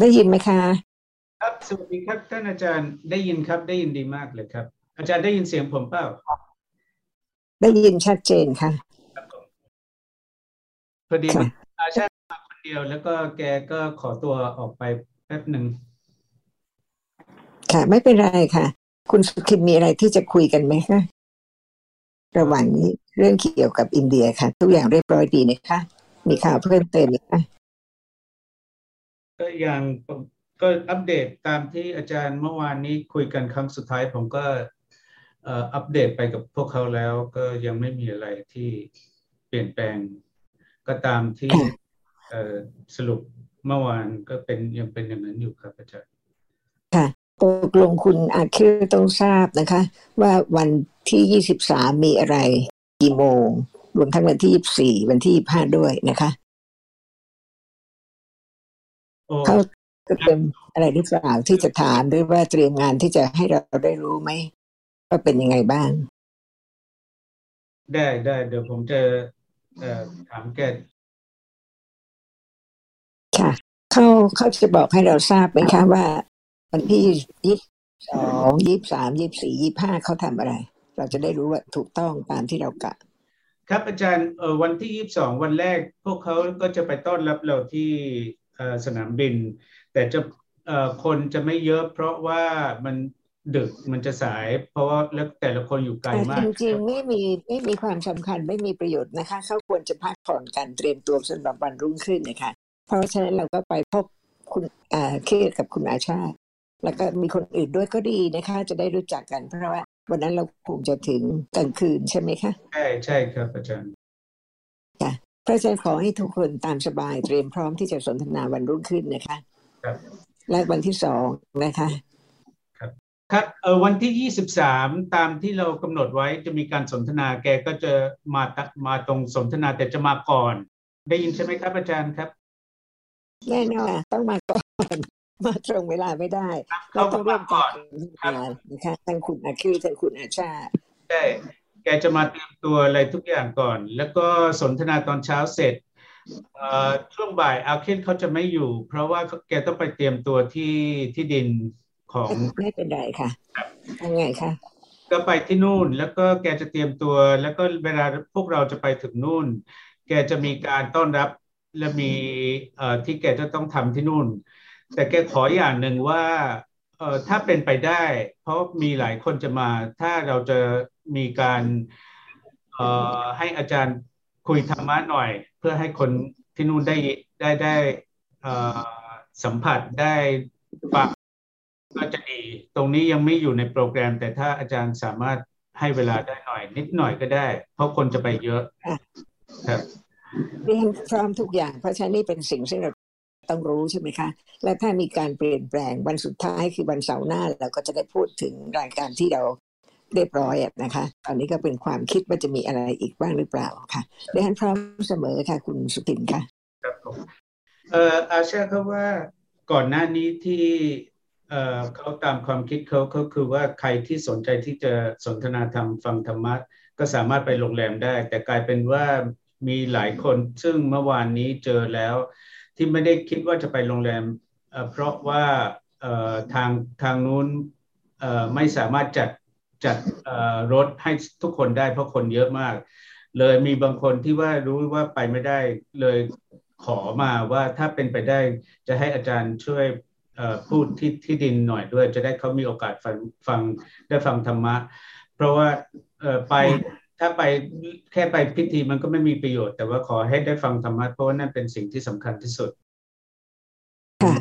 ได้ยินไหมคะ ครับสวัสดีครับท่านอาจารย์ได้ยินครับได้ยินดีมากเลยครับ อาจารย์ได้ยินเสียงผมเปล่าได้ยินชัดเจนค่ะครับผมพอดีค่ะอาชาติมาคนเดียวแล้วก็แกก็ขอตัวออกไปแป๊บหนึ่งค่ะ ไม่เป็นไรค่ะ คุณสุขินมีอะไรที่จะคุยกันไหมคะระหว่างนี้เรื่องเกี่ยวกับอินเดียค่ะ ทุกอย่างเรียบร้อยดีนะคะ มีข่าวเพิ่มเติมไหมคะ ก็ยังก็อัปเดตตามที่อาจารย์เมื่อวานนี้คุยกันครั้งสุดท้าย ผมก็อัปเดตไปกับพวกเขาแล้วก็ยังไม่มีอะไรที่เปลี่ยนแปลงก็ตามที่สรุปเมื่อวานก็เป็นยังเป็นอย่างนั้นอยู่ครับอาจารย์ค่ะตกลงคุณอาคิรต้องทราบนะคะ ว่าวันที่ยี่สิบสามมีอะไรกี่โมง รวมทั้งวันที่ยี่สี่วันที่ยี่ห้าด้วยนะคะ เขาเตรียมอะไรหรือเปล่าที่จะถามหรือว่าเตรียมงานที่จะให้เราได้รู้ไหมว่าเป็นยังไงบ้าง ได้ได้เดี๋ยวผมจะเอ่อถามแกค่ะ เขาเขาจะบอกให้เราทราบไหมคะว่า วันที่ยี่สองยี่สามยี่สี่ยี่ห้าเขาทำอะไร เราจะได้รู้ว่าถูกต้องตามที่เรากะครับอาจารย์เอ่อวันที่ยี่สิบสองวันแรก พวกเขาก็จะไปต้อนรับเราที่เอ่อ สนามบิน แต่จะเอ่อคนจะไม่เยอะเพราะว่ามันดึกมันจะสาย เพราะว่าแล้วแต่ละคนอยู่ไกลแต่มาจกริงๆไม่มีไม่มีความสำคัญไม่มีประโยชน์นะคะ เขาควรจะพักผ่อนกันเตรียมตัวสำหรับวันรุ่งขึ้นนะคะเพราะฉะนั้นเราก็ไปพบคุณอ่าเครียดกับคุณอาชาติ แล้วก็มีคนอื่นด้วยก็ดีนะคะ จะได้รู้จักกันเพราะว่าวันนั้นเราคงจะถึงกลางคืนใช่ไหมคะ ใช่ใช่ครับอาจารย์เพราะฉะนั้นขอให้ทุกคนตามสบายเตรียมพร้อมที่จะสนทนาวันรุ่งขึ้นนะคะครับและวันที่สองนะคะครับเออวันที่ยี่สิบสามตามที่เรากำหนดไว้จะมีการสนทนาแกก็จะมาตะมาตรงสนทนาแต่จะมาก่อน ได้ยินใช่ไหมครับอาจารย์ครับแน่นอนต้องมาก่อนมาตรงเวลาไม่ได้เราเขาต้ก็องร่มาวมก่กัอนนนะคะทั้งคุณอาคิวทั้งคุณอาชาติใช่ แกจะมาเตรียมตัวอะไรทุกอย่างก่อน แล้วก็สนทนาตอนเช้าเสร็จเอ่อช่วงบ่ายอาเคนเขาจะไม่อยู่ เพราะว่าแกต้องไปเตรียมตัวที่ที่ดินของไม่เป็นไรค่ะยังไงคะก็ไปที่นู่นแล้วก็แกจะเตรียมตัว แล้วก็เวลาพวกเราจะไปถึงนู่น แกจะมีการต้อนรับและมีเอ่อที่แกจะต้องทำที่นู่น แต่แกขออย่างหนึ่งว่าเอ่อถ้าเป็นไปได้ เพราะมีหลายคนจะมาถ้าเราจะ มีการให้อาจารย์คุยธรรมะหน่อย เพื่อให้คนที่นู่นได้ได้ได้สัมผัสได้ฟังก็จะดี ตรงนี้ยังไม่อยู่ในโปรแกรม แต่ถ้าอาจารย์สามารถให้เวลาได้หน่อย นิดหน่อยก็ได้ เพราะคนจะไปเยอะครับเรียนพร้อมทุกอย่างเพราะฉะนั้นนี่เป็นสิ่งที่เราต้องรู้ใช่ไหมคะ และถ้ามีการเปลี่ยนแปลงวันสุดท้ายคือวันเสาร์หน้าเราก็จะได้พูดถึงรายการที่เรา เรียบร้อยอะนะคะ ตอนนี้ก็เป็นความคิดว่าจะมีอะไรอีกบ้างหรือเปล่าค่ะเรียนพร้อมเสมอค่ะ คุณสุตินค่ะครับผมเอ่ออาเชื่อเขาว่าก่อนหน้านี้ที่เอ่อเขาตามความคิดเขาเขาคือว่าใครที่สนใจที่จะสนทนาธรรมฟังธรรมะก็สามารถไปโรงแรมได้ แต่กลายเป็นว่ามีหลายคนซึ่งเมื่อวานนี้เจอแล้ว ที่ไม่ได้คิดว่าจะไปโรงแรมเอ่อเพราะว่าเอ่อทางทางนู้นเอ่อไม่สามารถจัด จัดรถให้ทุกคนได้เพราะคนเยอะมาก เลยมีบางคนที่ว่ารู้ว่าไปไม่ได้เลยขอมาว่าถ้าเป็นไปได้จะให้อาจารย์ช่วยพูดที่ที่ดินหน่อยด้วย จะได้เขามีโอกาสฟังฟังได้ฟังธรรมะ เพราะว่าไปถ้าไปแค่ไปพิธีมันก็ไม่มีประโยชน์ แต่ว่าขอให้ได้ฟังธรรมะเพราะว่านั่นเป็นสิ่งที่สำคัญที่สุดค่ะ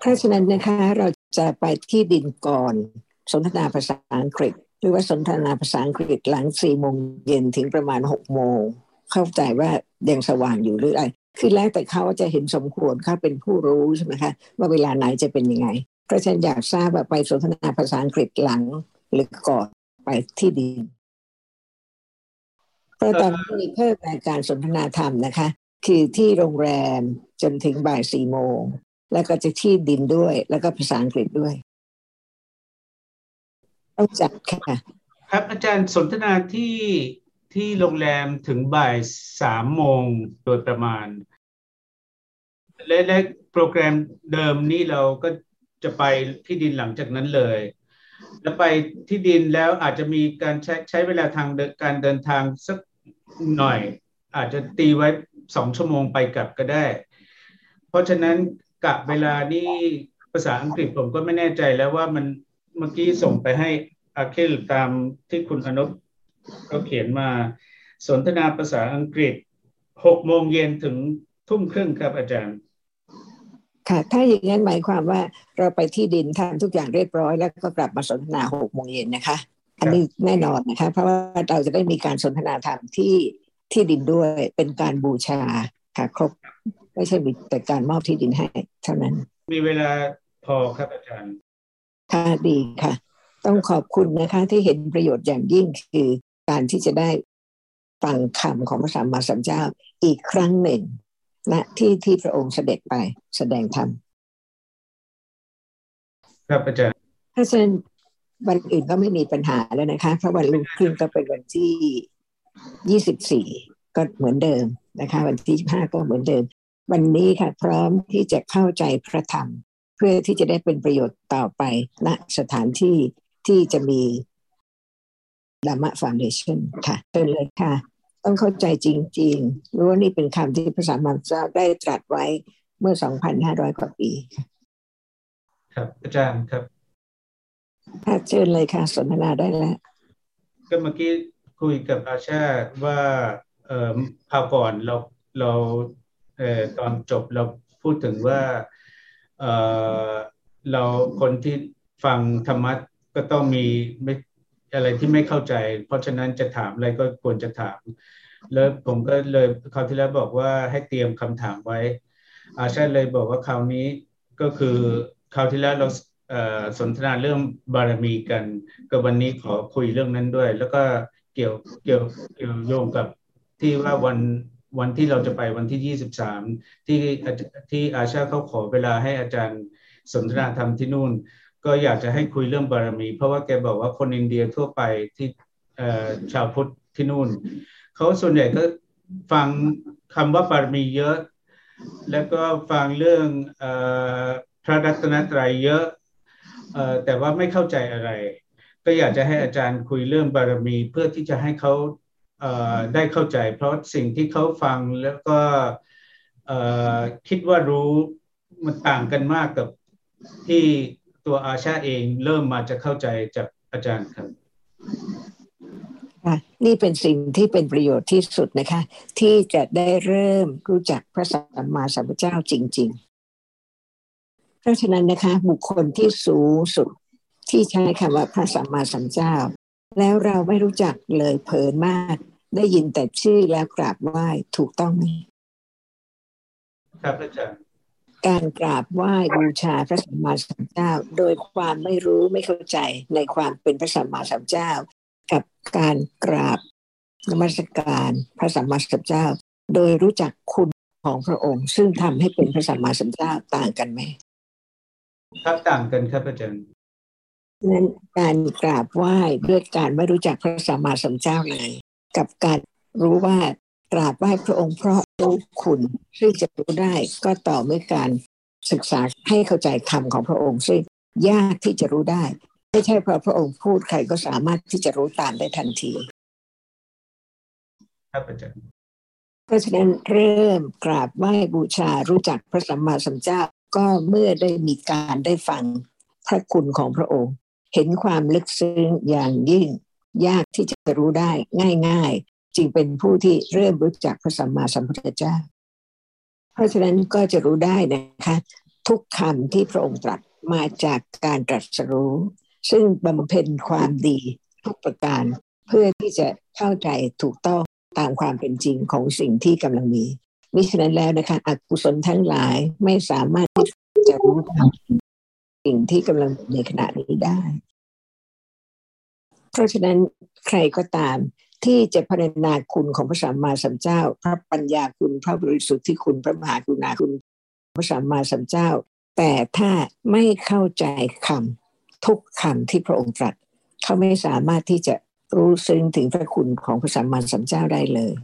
เพราะฉะนั้นนะคะเราจะไปที่ดินก่อน สนทนาภาษาอังกฤษ หรือว่าสนทนาภาษาอังกฤษหลังสี่โมงเย็นถึงประมาณหกโมงเข้าใจว่ายังสว่างอยู่หรืออะไรคือแล้วแต่เขาจะเห็นสมควรเขาเป็นผู้รู้ใช่ไหมคะว่าเวลาไหนจะเป็นยังไงเพราะฉะนั้นอยากทราบว่าไปสนทนาภาษาอังกฤษหลังหรือก่อนไปที่ดินเพราะตอนนี้มีเพิ่มรายการสนทนาธรรมนะคะ คือที่โรงแรมจนถึงบ่ายสี่โมงแล้วก็จะที่ดินด้วย แล้วก็ภาษาอังกฤษด้วย ต้องจัดค่ะ ครับอาจารย์สนทนาที่ที่โรงแรมถึงบ่ายสามโมงโดยประมาณ และและโปรแกรมเดิมนี่เราก็จะไปที่ดินหลังจากนั้นเลย แล้วไปที่ดินแล้วอาจจะมีการใช้ใช้เวลาทางการเดินทางสักหน่อย อาจจะตีไว้สองชั่วโมงไปกลับก็ได้ เพราะฉะนั้นกะเวลานี่ภาษาอังกฤษผมก็ไม่แน่ใจแล้วว่ามัน เมื่อกี้ส่งไปให้อาคิลตามที่คุณอนุเขาเขียนมาสนทนาภาษาอังกฤษหกโมงเย็นถึงทุ่มครึ่งครับอาจารย์ ค่ะ ถ้าอย่างนั้นหมายความว่าเราไปที่ดินทำทุกอย่างเรียบร้อยแล้วก็กลับมาสนทนาหกโมงเย็นนะคะ อันนี้แน่นอนนะคะ เพราะว่าเราจะได้มีการสนทนาธรรมที่ที่ดินด้วยเป็นการบูชาค่ะครบไม่ใช่มีแต่การมอบที่ดินให้เท่านั้น มีเวลาพอครับอาจารย์ ค่ะดีค่ะ ต้องขอบคุณนะคะ ที่เห็นประโยชน์อย่างยิ่งคือการที่จะได้ฟังคำของพระสัมมาสัมพุทธเจ้าอีกครั้งหนึ่งณที่ที่พระองค์เสด็จไปแสดงธรรมครับอาจารย์ถ้าเช่นวันอื่นก็ไม่มีปัญหาแล้วนะคะ เพราะวันรุ่งขึ้นก็เป็นวันที่ยี่สิบสี่ก็เหมือนเดิมนะคะ วันที่ห้าก็เหมือนเดิม วันนี้ค่ะ พร้อมที่จะเข้าใจพระธรรมเพื่อที่จะได้เป็นประโยชน์ต่อไปณสถานที่ที่จะมีดามะฟ u n เดชันค่ะเชิญเลยค่ะ ต้องเข้าใจจริงๆรู้ว่านี่เป็นคำที่พระสัมมาสัมพุทธเจ้าได้ตรัสไว้เมื่อ 2,500 กว่าปี ครับ อาจารย์ครับค่ะเชิญเลยค่ะสนทนาได้แล้ว ก็เมื่อกี้คุยกับอาชาว่าเอ่อคราวก่อนเราเราเอ่อตอนจบเราพูดถึงว่า เราคนที่ฟังธรรมะก็ต้องมีไม่อะไรที่ไม่เข้าใจ เพราะฉะนั้นจะถามอะไรก็ควรจะถาม แล้วผมก็เลยคราวที่แล้วบอกว่าให้เตรียมคำถามไว้ อาชาเลยบอกว่าคราวนี้ก็คือคราวที่แล้วเราสนทนาเรื่องบารมีกัน ก็วันนี้ขอคุยเรื่องนั้นด้วย แล้วก็เกี่ยวเกี่ยวเกี่ยวโยงกับที่ว่าวัน วันที่เราจะไปวันที่ 23 ที่ที่อาชาเขาขอเวลาให้อาจารย์สนทนาธรรมที่นู่น ก็อยากจะให้คุยเรื่องบารมี เพราะว่าแกบอกว่าคนอินเดียทั่วไปที่ชาวพุทธที่นู่นเขาส่วนใหญ่ก็ฟังคำว่าบารมีเยอะ แล้วก็ฟังเรื่องพระรัตนตรัยเยอะแต่ว่าไม่เข้าใจอะไร ก็อยากจะให้อาจารย์คุยเรื่องบารมี เพื่อที่จะให้เขา ได้เข้าใจ เพราะสิ่งที่เขาฟังแล้วก็คิดว่ารู้มันต่างกันมากกับที่ตัวอาชาเองเริ่มมาจะเข้าใจจากอาจารย์ครับนี่เป็นสิ่งที่เป็นประโยชน์ที่สุดนะคะ ที่จะได้เริ่มรู้จักพระสัมมาสัมพุทธเจ้าจริง ๆ เพราะฉะนั้นนะคะ บุคคลที่สูงสุดที่ใช้คำว่าพระสัมมาสัมพุทธเจ้า แล้วเราไม่รู้จักเลยเผินมาก ได้ยินแต่ชื่อแล้วกราบไหว้ถูกต้องไหมครับอาจารย์การกราบไหว้บูชาพระสัมมาสัมพุทธเจ้า โดยความไม่รู้ไม่เข้าใจในความเป็นพระสัมมาสัมพุทธเจ้า กับการกราบนมัสการพระสัมมาสัมพุทธเจ้า โดยรู้จักคุณของพระองค์ ซึ่งทำให้เป็นพระสัมมาสัมพุทธเจ้าต่างกันไหมครับต่างกันครับอาจารย์นั้นการกราบไหว้ด้วยการไม่รู้จักพระสัมมาสัมพุทธเจ้าเลย กับการรู้ว่ากราบไหว้พระองค์เพราะรู้คุณ ซึ่งจะรู้ได้ก็ต่อเมื่อการศึกษาให้เข้าใจธรรมของพระองค์ ซึ่งยากที่จะรู้ได้ ไม่ใช่เพราะพระองค์พูดใครก็สามารถที่จะรู้ตามได้ทันทีครับอาจารย์เพราะฉะนั้นเริ่มกราบไหว้บูชารู้จักพระสัมมาสัมพุทธเจ้าก็เมื่อได้มีการได้ฟังพระคุณของพระองค์ เห็นความลึกซึ้งอย่างยิ่ง ยากที่จะรู้ได้ง่าย ๆ จึงเป็นผู้ที่เริ่มรู้จักพระสัมมาสัมพุทธเจ้า เพราะฉะนั้นก็จะรู้ได้นะคะ ทุกคำที่พระองค์ตรัสมาจากการตรัสรู้ ซึ่งบำเพ็ญความดีทุกประการ เพื่อที่จะเข้าใจถูกต้องตามความเป็นจริงของสิ่งที่กำลังมีมิฉะนั้นแล้วนะคะอกุศลทั้งหลายไม่สามารถที่จะรู้ทางสิ่งที่กำลังในขณะนี้ได้ เพราะฉะนั้นใครก็ตามที่จะพรรณนาคุณของพระสัมมาสัมพุทธเจ้า พระปัญญาคุณพระบริสุทธิ์ที่คุณพระมหากรุณาคุณพระสัมมาสัมพุทธเจ้า แต่ถ้าไม่เข้าใจคำทุกคำที่พระองค์ตรัส เขาไม่สามารถที่จะรู้ซึ้งถึงพระคุณของพระสัมมาสัมพุทธเจ้าได้เลย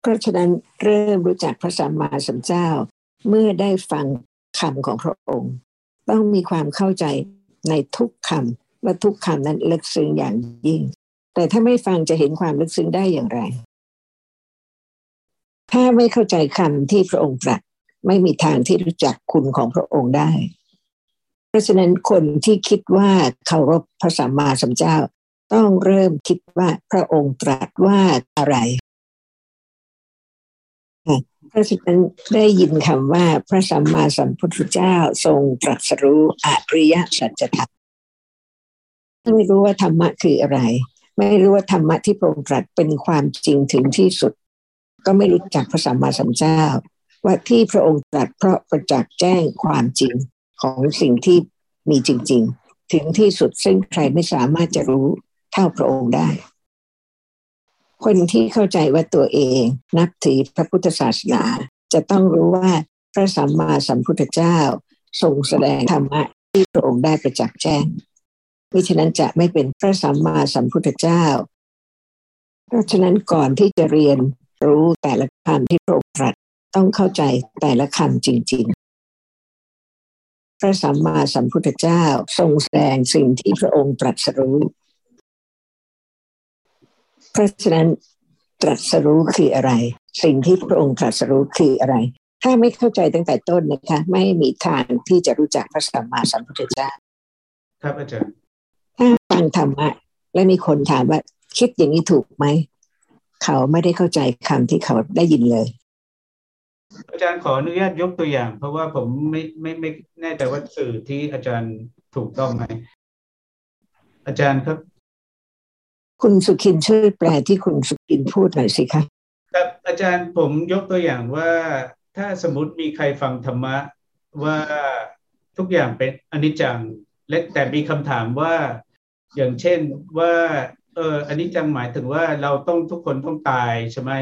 เพราะฉะนั้นเริ่มรู้จักพระสัมมาสัมพุทธเจ้า เมื่อได้ฟังคำของพระองค์ ต้องมีความเข้าใจในทุกคำ ว่าทุกคำนั้นลึกซึ้งอย่างยิ่ง แต่ถ้าไม่ฟังจะเห็นความลึกซึ้งได้อย่างไร ถ้าไม่เข้าใจคำที่พระองค์ตรัสไม่มีทางที่รู้จักคุณของพระองค์ได้ เพราะฉะนั้นคนที่คิดว่าเคารพพระสัมมาสัมพุทธเจ้า ต้องเริ่มคิดว่าพระองค์ตรัสว่าอะไรเพราะฉะนั้นได้ยินคำว่าพระสัมมาสัมพุทธเจ้าทรงตรัสรู้อริยสัจธรรม ไม่รู้ว่าธรรมะคืออะไร ไม่รู้ว่าธรรมะที่พระองค์ตรัสเป็นความจริงถึงที่สุด ก็ไม่รู้จักพระสัมมาสัมพุทธเจ้า ว่าที่พระองค์ตรัสเพราะประจักษ์แจ้งความจริงของสิ่งที่มีจริง ๆ ถึงที่สุดซึ่งใครไม่สามารถจะรู้เท่าพระองค์ได้ คนที่เข้าใจว่าตัวเองนับถือพระพุทธศาสนา จะต้องรู้ว่าพระสัมมาสัมพุทธเจ้าทรงแสดงธรรมะที่พระองค์ได้ประจักษ์แจ้ง มิฉะนั้นจะไม่เป็นพระสัมมาสัมพุทธเจ้า เพราะฉะนั้นก่อนที่จะเรียนรู้แต่ละคำที่พระองค์ตรัสต้องเข้าใจแต่ละคำจริง ๆ พระสัมมาสัมพุทธเจ้าทรงแสดงสิ่งที่พระองค์ตรัสรู้ เพราะฉะนั้นตรัสรู้คืออะไร สิ่งที่พระองค์ตรัสรู้คืออะไร ถ้าไม่เข้าใจตั้งแต่ต้นนะคะ ไม่มีทางที่จะรู้จักพระสัมมาสัมพุทธเจ้าครับอาจารย์ ถ้าฟังธรรมะและมีคนถามว่า คิดอย่างนี้ถูกไหม เขาไม่ได้เข้าใจคำที่เขาได้ยินเลย อาจารย์ขออนุญาตยกตัวอย่าง เพราะว่าผมไม่ไม่ไม่แน่ใจว่าสื่อที่อาจารย์ถูกต้องไหมอาจารย์ครับ คุณสุขินช่วยแปลที่คุณสุขินพูดหน่อยสิคะครับอาจารย์ผมยกตัวอย่างว่าถ้าสมมติมีใครฟังธรรมะว่าทุกอย่างเป็นอนิจจังและแต่มีคำถามว่า อย่างเช่นว่าเอออันนี้จังหมายถึงว่าเราต้องทุกคนต้องตายใช่ไหม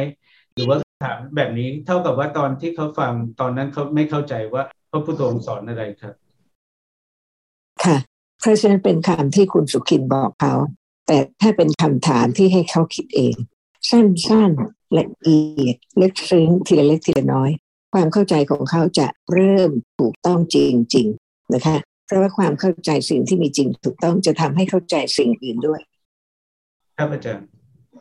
หรือว่าถามแบบนี้เท่ากับว่าตอนที่เขาฟังตอนนั้นเขาไม่เข้าใจว่าพระพุทธองค์สอนอะไรครับ ค่ะเพราะฉะนั้นเป็นคำที่คุณสุขินบอกเขา แต่ถ้าเป็นคำถามที่ให้เขาคิดเอง สั้นๆละเอียดลึกซึ้งทีละเล็กทีละน้อย ความเข้าใจของเขาจะเริ่มถูกต้องจริงๆนะคะ เพราะว่าความเข้าใจสิ่งที่มีจริงถูกต้องจะทำให้เข้าใจสิ่งอื่นด้วย ครับอาจารย์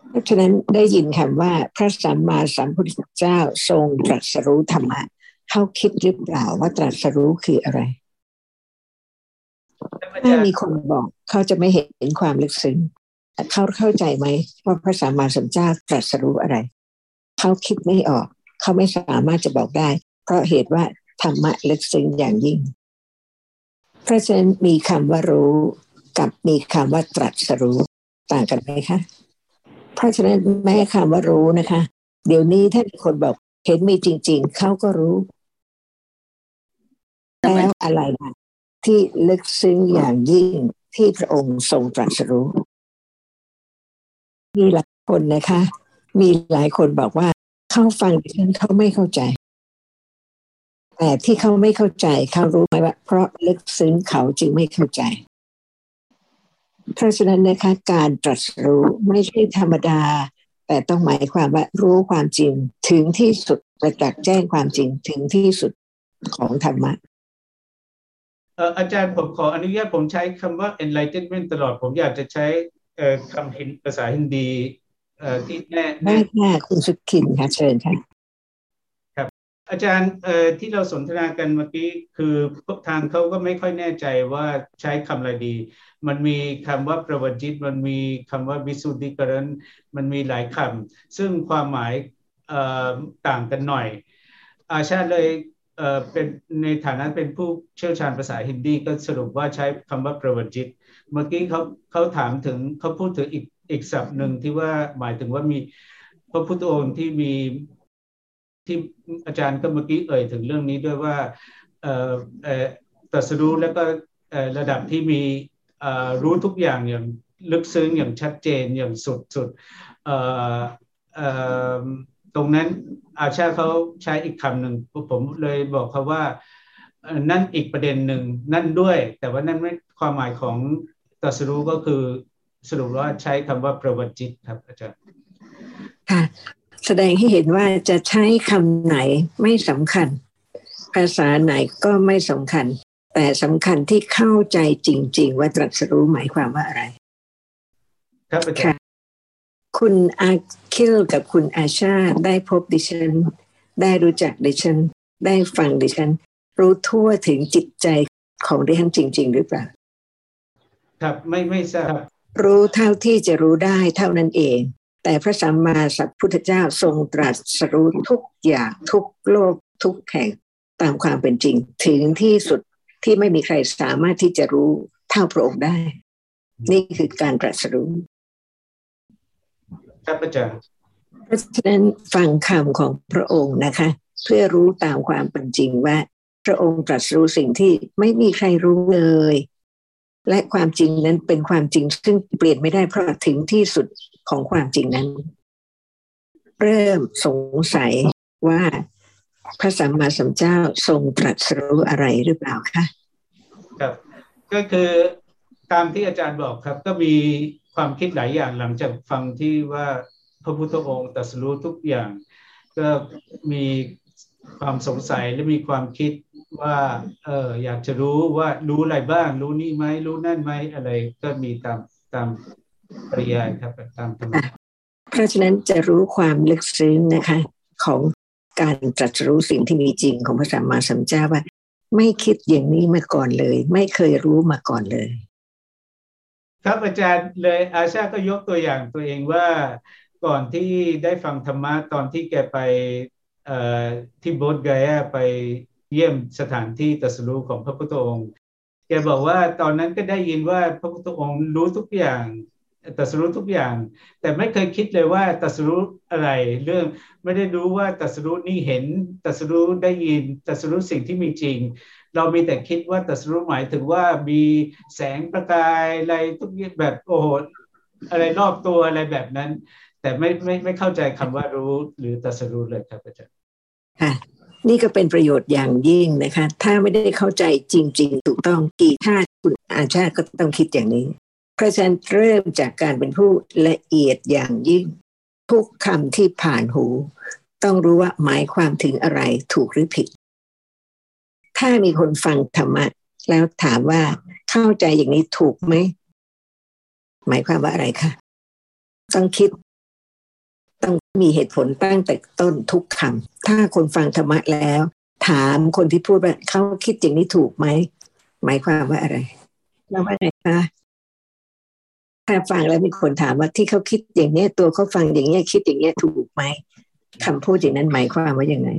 เพราะฉะนั้นได้ยินคำว่าพระสัมมาสัมพุทธเจ้าทรงตรัสรู้ธรรมะเขาคิดหรือเปล่าว่าตรัสรู้คืออะไร ถ้ามีคนบอกเขาจะไม่เห็นความลึกซึ้งเขาเข้าใจไหมว่าพระสัมมาสัมพุทธเจ้าตรัสรู้อะไร เขาคิดไม่ออก เขาไม่สามารถจะบอกได้ เพราะเหตุว่าธรรมะลึกซึ้งอย่างยิ่ง เพราะฉะนั้นมีคำว่ารู้กับมีคำว่าตรัสรู้ต่างกันไหมคะ เพราะฉะนั้นแม้คำว่ารู้นะคะ เดี๋ยวนี้ถ้ามีคนบอกเห็นมีจริง ๆ เขาก็รู้ แล้วอะไรนะที่ลึกซึ้งอย่างยิ่งที่พระองค์ทรงตรัสรู้ มีหลายคนนะคะ มีหลายคนบอกว่า เข้าฟังดิฉันเขาไม่เข้าใจ แต่ที่เขาไม่เข้าใจเขารู้ไหมว่า เพราะลึกซึ้งเขาจึงไม่เข้าใจ เพราะฉะนั้นนะคะ การตรัสรู้ไม่ใช่ธรรมดา แต่ต้องหมายความว่ารู้ความจริงถึงที่สุดประจักษ์แจ้งความจริงถึงที่สุดของธรรมะอาจารย์ผมขออนุญาตผมใช้คำว่า enlightenment ตลอดผมอยากจะใช้คำหินภาษาฮินดีที่แน่แน่แน่คุณสุขินค่ะเชิญค่ะครับ อาจารย์ที่เราสนทนากันเมื่อกี้คือทางเขาก็ไม่ค่อยแน่ใจว่าใช้คำอะไรดี มันมีคำว่าประวัติจิต มันมีคำว่าวิสุทธิกรณมันมีหลายคำซึ่งความหมายต่างกันหน่อย อาชาเลยเอ่อเป็นในฐานะเป็นผู้เชี่ยวชาญภาษาฮินดีก็สรุปว่าใช้คำว่าประวัติจิต เมื่อกี้เขาเขาถามถึงเขาพูดถึงอีกอีกศัพท์หนึ่งที่ว่าหมายถึงว่ามีพระพุทธองค์ที่มี ที่อาจารย์ก็เมื่อกี้เอ่ยถึงเรื่องนี้ด้วยว่าตรัสรู้แล้วก็ระดับที่มีรู้ทุกอย่างอย่างลึกซึ้งอย่างชัดเจนอย่างสุดสุดตรงนั้นอาชาเขาใช้อีกคำหนึ่งผมเลยบอกเขาว่านั่นอีกประเด็นหนึ่งนั่นด้วย แต่ว่านั่นไม่ความหมายของตัสรู้ก็คือสรุปว่าใช้คำว่าประวัติจิตครับอาจารย์ค่ะ แสดงให้เห็นว่าจะใช้คำไหนไม่สำคัญ ภาษาไหนก็ไม่สำคัญ แต่สำคัญที่เข้าใจจริง ๆ ว่าตรัสรู้หมายความว่าอะไร ครับอาจารค่ะย์คุณอาคิลกับคุณอาชาได้พบดิฉัน ได้รู้จักดิฉัน ได้ฟังดิฉัน รู้ทั่วถึงจิตใจของดิฉันจริง ๆ หรือเปล่า ครับไม่ไม่ทราบรู้เท่าที่จะรู้ได้เท่านั้นเอง แต่พระสัมมาสัมพุทธเจ้าทรงตรัสรู้ทุกอย่างทุกโลกทุกแห่งตามความเป็นจริง ถึงที่สุดที่ไม่มีใครสามารถที่จะรู้เท่าพระองค์ได้ นี่คือการตรัสรู้ครับอาจารย์เพราะฉะนั้นฟังคำของพระองค์นะคะ เพื่อรู้ตามความเป็นจริงว่า พระองค์ตรัสรู้สิ่งที่ไม่มีใครรู้เลย และความจริงนั้นเป็นความจริงซึ่งเปลี่ยนไม่ได้เพราะถึงที่สุด ของความจริงนั้น เริ่มสงสัยว่าพระสัมมาสัมพุทธเจ้าทรงตรัสรู้อะไรหรือเปล่าคะครับก็คือตามที่อาจารย์บอกครับ ก็มีความคิดหลายอย่างหลังจากฟังที่ว่าพระพุทธองค์ตรัสรู้ทุกอย่าง ก็มีความสงสัยและมีความคิดว่าเอออยากจะรู้ว่ารู้อะไรบ้าง รู้นี่ไหมรู้นั่นไหมอะไรก็มีตามตาม ปริยายครับตามธรรมะเพราะฉะนั้นจะรู้ความลึกซึ้งนะคะ ของการตรัสรู้สิ่งที่มีจริงของพระสัมมาสัมพุทธเจ้าว่า ไม่คิดอย่างนี้มาก่อนเลย ไม่เคยรู้มาก่อนเลย ครับอาจารย์เลยอาชาก็ยกตัวอย่างตัวเองว่าก่อนที่ได้ฟังธรรมะตอนที่แกไปเอ่อที่โบสถ์ไกอาไปเยี่ยมสถานที่ตรัสรู้ของพระพุทธองค์ แกบอกว่าตอนนั้นก็ได้ยินว่าพระพุทธองค์รู้ทุกอย่าง ตรัสรู้ทุกอย่าง แต่ไม่เคยคิดเลยว่าตรัสรู้อะไรเรื่องไม่ได้รู้ว่าตรัสรู้นี่เห็นตรัสรู้ได้ยินตรัสรู้สิ่งที่มีจริง เรามีแต่คิดว่าตรัสรู้หมายถึงว่ามีแสงประกายอะไรทุกอย่างแบบโอ้โหอะไรรอบตัวอะไรแบบนั้น แต่ไม่ไม่ไม่เข้าใจคำว่ารู้หรือตรัสรู้เลยครับอาจารย์ค่ะนี่ก็เป็นประโยชน์อย่างยิ่งนะคะ ถ้าไม่ได้เข้าใจจริง ๆ ถูกต้องกี่ชาติคุณอาชาติก็ต้องคิดอย่างนี้ ราะฉะนั้นเริ่มจากการเป็นผู้ละเอียดอย่างยิ่ง ทุกคำที่ผ่านหู ต้องรู้ว่าหมายความถึงอะไรถูกหรือผิด ถ้ามีคนฟังธรรมะ แล้วถามว่าเข้าใจอย่างนี้ถูกไหม หมายความว่าอะไรคะต้องคิด ต้องมีเหตุผลตั้งแต่ต้นทุกคำถ้าคนฟังธรรมะแล้ว ถามคนที่พูดว่าเขาคิดอย่างนี้ถูกไหมหมายความว่าอะไรว่าไงคะ ถ้าฟังแล้วมีคนถามว่าที่เขาคิดอย่างเนี้ยตัวเขาฟังอย่างเนี้ยคิดอย่างเนี้ยถูกไหมคำพูดอย่างนั้นหมายความว่าอย่างไง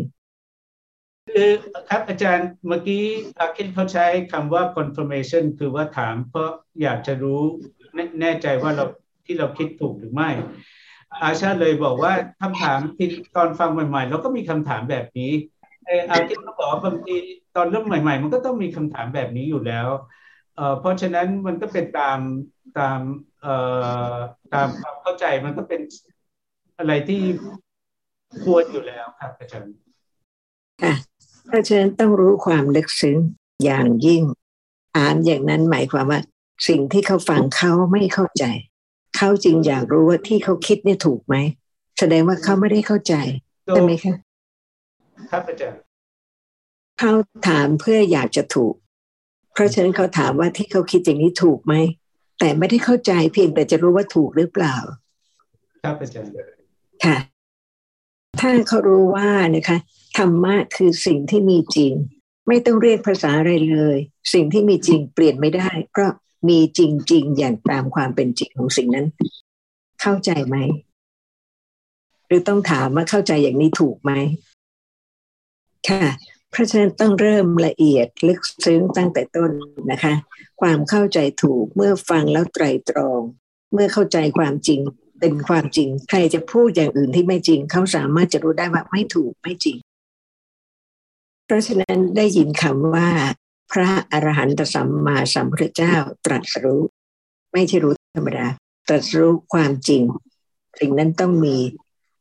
คือครับอาจารย์เมื่อกี้อาคินเขาใช้คำว่า confirmation คือว่าถามเพราะอยากจะรู้แน่ใจว่าเราที่เราคิดถูกหรือไม่ อาชาเลยบอกว่าคำถามที่ตอนฟังใหม่ๆ เราก็มีคำถามแบบนี้ออาคินก็บอกบางทีตอนเริ่มใหม่ ๆ มันก็ต้องมีคำถามแบบนี้อยู่แล้ว เพราะฉะนั้นมันก็เป็นตาม ตามเอ่อตามความเข้าใจมันก็เป็นอะไรที่ควรอยู่แล้วครับอาจารย์ค่ะเพราะฉะนั้นต้องรู้ความลึกซึ้งอย่างยิ่ง อ่านอย่างนั้นหมายความว่า สิ่งที่เขาฟังเขาไม่เข้าใจ เขาจึงอยากรู้ว่าที่เขาคิดเนี่ยถูกไหม แสดงว่าเขาไม่ได้เข้าใจใช่ไหมคะครับอาจารย์เขาถามเพื่ออยากจะถูก เพราะฉะนั้นเขาถามว่าที่เขาคิดอย่างนี้ถูกไหม แต่ไม่ได้เข้าใจเพียงแต่จะรู้ว่าถูกหรือเปล่า ครับอาจารย์ค่ะ ถ้าเขารู้ว่านะคะธรรมะคือสิ่งที่มีจริง ไม่ต้องเรียกภาษาอะไรเลย สิ่งที่มีจริงเปลี่ยนไม่ได้ เพราะมีจริง ๆ อย่างตามความเป็นจริงของสิ่งนั้น เข้าใจไหม หรือต้องถามว่าเข้าใจอย่างนี้ถูกไหมค่ะ เพราะฉะนั้นต้องเริ่มละเอียดลึกซึ้งตั้งแต่ต้นนะคะ ความเข้าใจถูกเมื่อฟังแล้วไตรตรอง เมื่อเข้าใจความจริงเป็นความจริง ใครจะพูดอย่างอื่นที่ไม่จริง เขาสามารถจะรู้ได้ว่าไม่ถูกไม่จริง เพราะฉะนั้นได้ยินคำว่า พระอรหันตสัมมาสัมพุทธเจ้าตรัสรู้ ไม่ใช่รู้ธรรมดาตรัสรู้ความจริง สิ่งนั้นต้องมี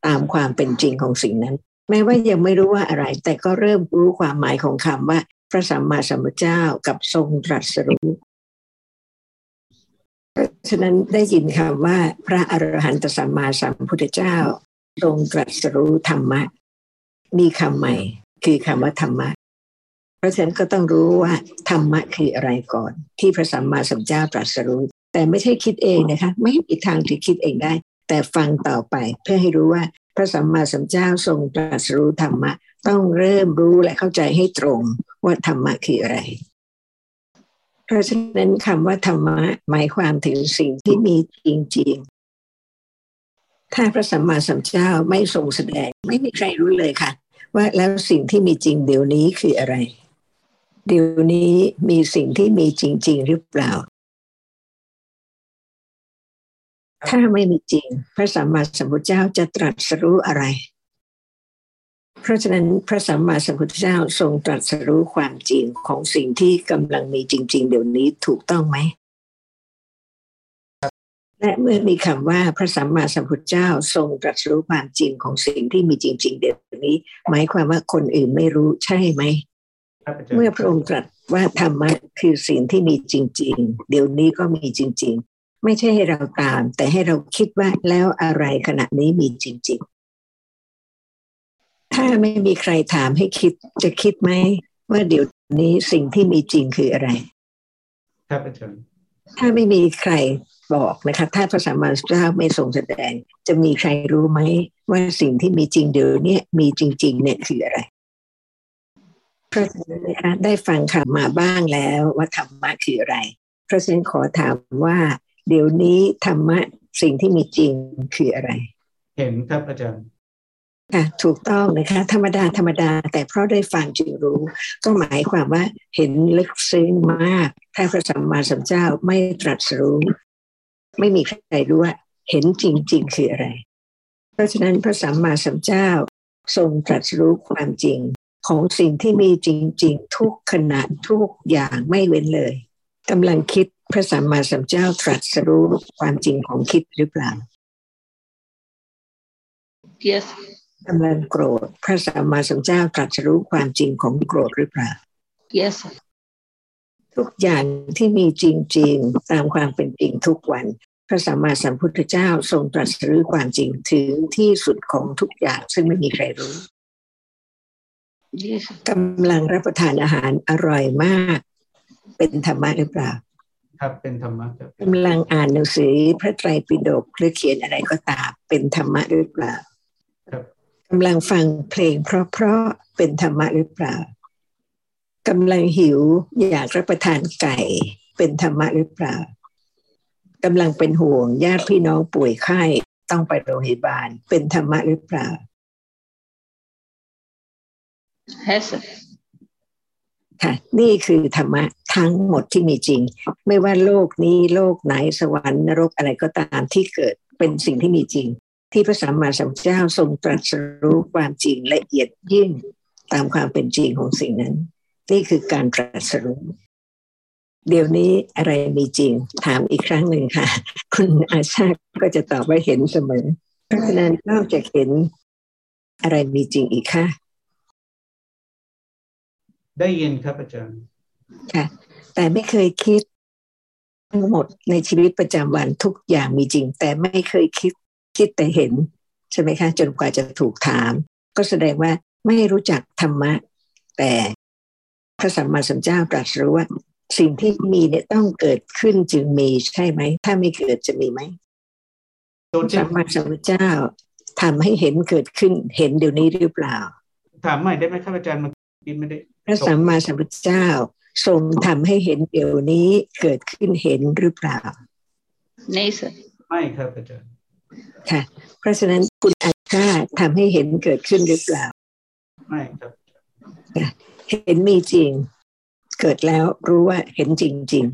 ตามความเป็นจริงของสิ่งนั้น แม้ว่ายังไม่รู้ว่าอะไร แต่ก็เริ่มรู้ความหมายของคำว่า พระสัมมาสัมพุทธเจ้ากับทรงตรัสรู้ฉะนั้นได้ยินคำว่า พระอรหันตสัมมาสัมพุทธเจ้า ทรงตรัสรู้ธรรมะ มีคำใหม่ คือคำว่าธรรมะ เพราะฉะนั้นก็ต้องรู้ว่าธรรมะคืออะไรก่อน ที่พระสัมมาสัมพุทธเจ้าตรัสรู้ แต่ไม่ใช่คิดเองนะคะ ไม่มีทางที่คิดเองได้ แต่ฟังต่อไปเพื่อให้รู้ว่า พระสัมมาสัมพุทธเจ้าทรงตรัสรู้ธรรมะ ต้องเริ่มรู้และเข้าใจให้ตรงว่าธรรมะคืออะไร เพราะฉะนั้นคำว่าธรรมะหมายความถึงสิ่งที่มีจริงๆ ถ้าพระสัมมาสัมพุทธเจ้าไม่ทรงแสดงไม่มีใครรู้เลยค่ะ ว่าแล้วสิ่งที่มีจริงเดี๋ยวนี้คืออะไร เดี๋ยวนี้มีสิ่งที่มีจริง ๆ หรือเปล่า ถ้าไม่มีจริง พระสัมมาสัมพุทธเจ้าจะตรัสรู้อะไร เพราะฉะนั้นพระสัมมาสัมพุทธเจ้าทรงตรัสรู้ความจริงของสิ่งที่กำลังมีจริง ๆ เดี๋ยวนี้ถูกต้องไหมและเมื่อมีคำว่าพระสัมมาสัมพุทธเจ้าทรงตรัสรู้ความจริงของสิ่งที่มีจริง ๆ เดี๋ยวนี้ หมายความว่าคนอื่นไม่รู้ใช่ไหมเมื่อพระองค์ตรัสว่าธรรมะคือสิ่งที่มีจริง ๆ เดี๋ยวนี้ก็มีจริงๆ ไม่ใช่ให้เราตาม แต่ให้เราคิดว่าแล้วอะไรขณะนี้มีจริง ๆ ถ้าไม่มีใครถามให้คิดจะคิดไหมว่าเดี๋ยวนี้สิ่งที่มีจริงคืออะไร ครับอาจารย์ถ้าไม่มีใครบอกนะคะถ้าพระสัมมาสัมพุทธเจ้าไม่ทรงแสดง จะมีใครรู้ไหมว่าสิ่งที่มีจริงเดี๋ยวนี้มีจริง ๆ เนี่ยคืออะไรเพราะฉะนั้นนะคะได้ฟังคำมาบ้างแล้วว่าธรรมะคืออะไร เพราะฉะนั้นขอถามว่า เดี๋ยวนี้ธรรมะสิ่งที่มีจริงคืออะไร เห็นครับอาจารย์ค่ะถูกต้องนะคะธรรมดาธรรมดา แต่เพราะได้ฟังจึงรู้ ก็หมายความว่าเห็นลึกซึ้งมาก ถ้าพระสัมมาสัมพุทธเจ้าไม่ตรัสรู้ ไม่มีใครรู้ว่า เห็นจริง ๆ คืออะไร เพราะฉะนั้นพระสัมมาสัมพุทธเจ้าทรงตรัสรู้ความจริง ของสิ่งที่มีจริง ๆ ทุกขณะทุกอย่างไม่เว้นเลยกำลังคิด พระสัมมาสัมพุทธเจ้าตรัสรู้ความจริงของคิดหรือเปล่า yes กำลังโกรธ พระสัมมาสัมพุทธเจ้าตรัสรู้ความจริงของโกรธหรือเปล่า yes ทุกอย่างที่มีจริงๆ ตามความเป็นจริงทุกวัน พระสัมมาสัมพุทธเจ้าทรงตรัสรู้ความจริงถึงที่สุดของทุกอย่างซึ่งไม่มีใครรู้กำลังรับประทานอาหารอร่อยมาก เป็นธรรมะหรือเปล่า ครับเป็นธรรมะครับกำลังอ่านหนังสือพระไตรปิฎกหรือเขียนอะไรก็ตามเป็นธรรมะหรือเปล่าครับกำลังฟังเพลงเพราะๆเป็นธรรมะหรือเปล่ากำลังหิวอยากรับประทานไก่เป็นธรรมะหรือเปล่ากำลังเป็นห่วงญาติพี่น้องป่วยไข้ต้องไปโรงพยาบาลเป็นธรรมะหรือเปล่า yes ค่ะ นี่คือธรรมะทั้งหมดที่มีจริง ไม่ว่าโลกนี้โลกไหนสวรรค์นรกอะไรก็ตามที่เกิดเป็นสิ่งที่มีจริง ที่พระสัมมาสัมพุทธเจ้าทรงตรัสรู้ความจริงละเอียดยิ่งตามความเป็นจริงของสิ่งนั้น นี่คือการตรัสรู้เดี๋ยวนี้อะไรมีจริงถามอีกครั้งหนึ่งค่ะ คุณอาชาก็จะตอบว่าเห็นเสมอ เพราะฉะนั้นนอกจากเห็นอะไรมีจริงอีกค่ะ ได้ยินครับอาจารย์ค่ะแต่ไม่เคยคิดทั้งหมดในชีวิตประจำวันทุกอย่างมีจริง แต่ไม่เคยคิดคิดแต่เห็น ใช่ไหมคะจนกว่าจะถูกถาม ก็แสดงว่าไม่รู้จักธรรมะ แต่พระสัมมาสัมพุทธเจ้าตรัสรู้ว่าสิ่งที่มีเนี่ยต้องเกิดขึ้นจึงมีใช่ไหม ถ้าไม่เกิดจะมีไหมพระสัมมาสัมพุทธเจ้าทำให้เห็นเกิดขึ้นเห็นเดี๋ยวนี้หรือเปล่า ถามใหม่ได้ไหมครับอาจารย์มันไม่ได้ พระสัมมาสัมพุทธเจ้าทรงทำให้เห็นเดี๋ยวนี้เกิดขึ้นเห็นหรือเปล่าไม่สิไม่ครับอาจารย์ค่ะ เพราะฉะนั้นคุณอาชาทำให้เห็นเกิดขึ้นหรือเปล่า ไม่ครับเห็นมีจริง เกิดแล้วรู้ว่าเห็นจริง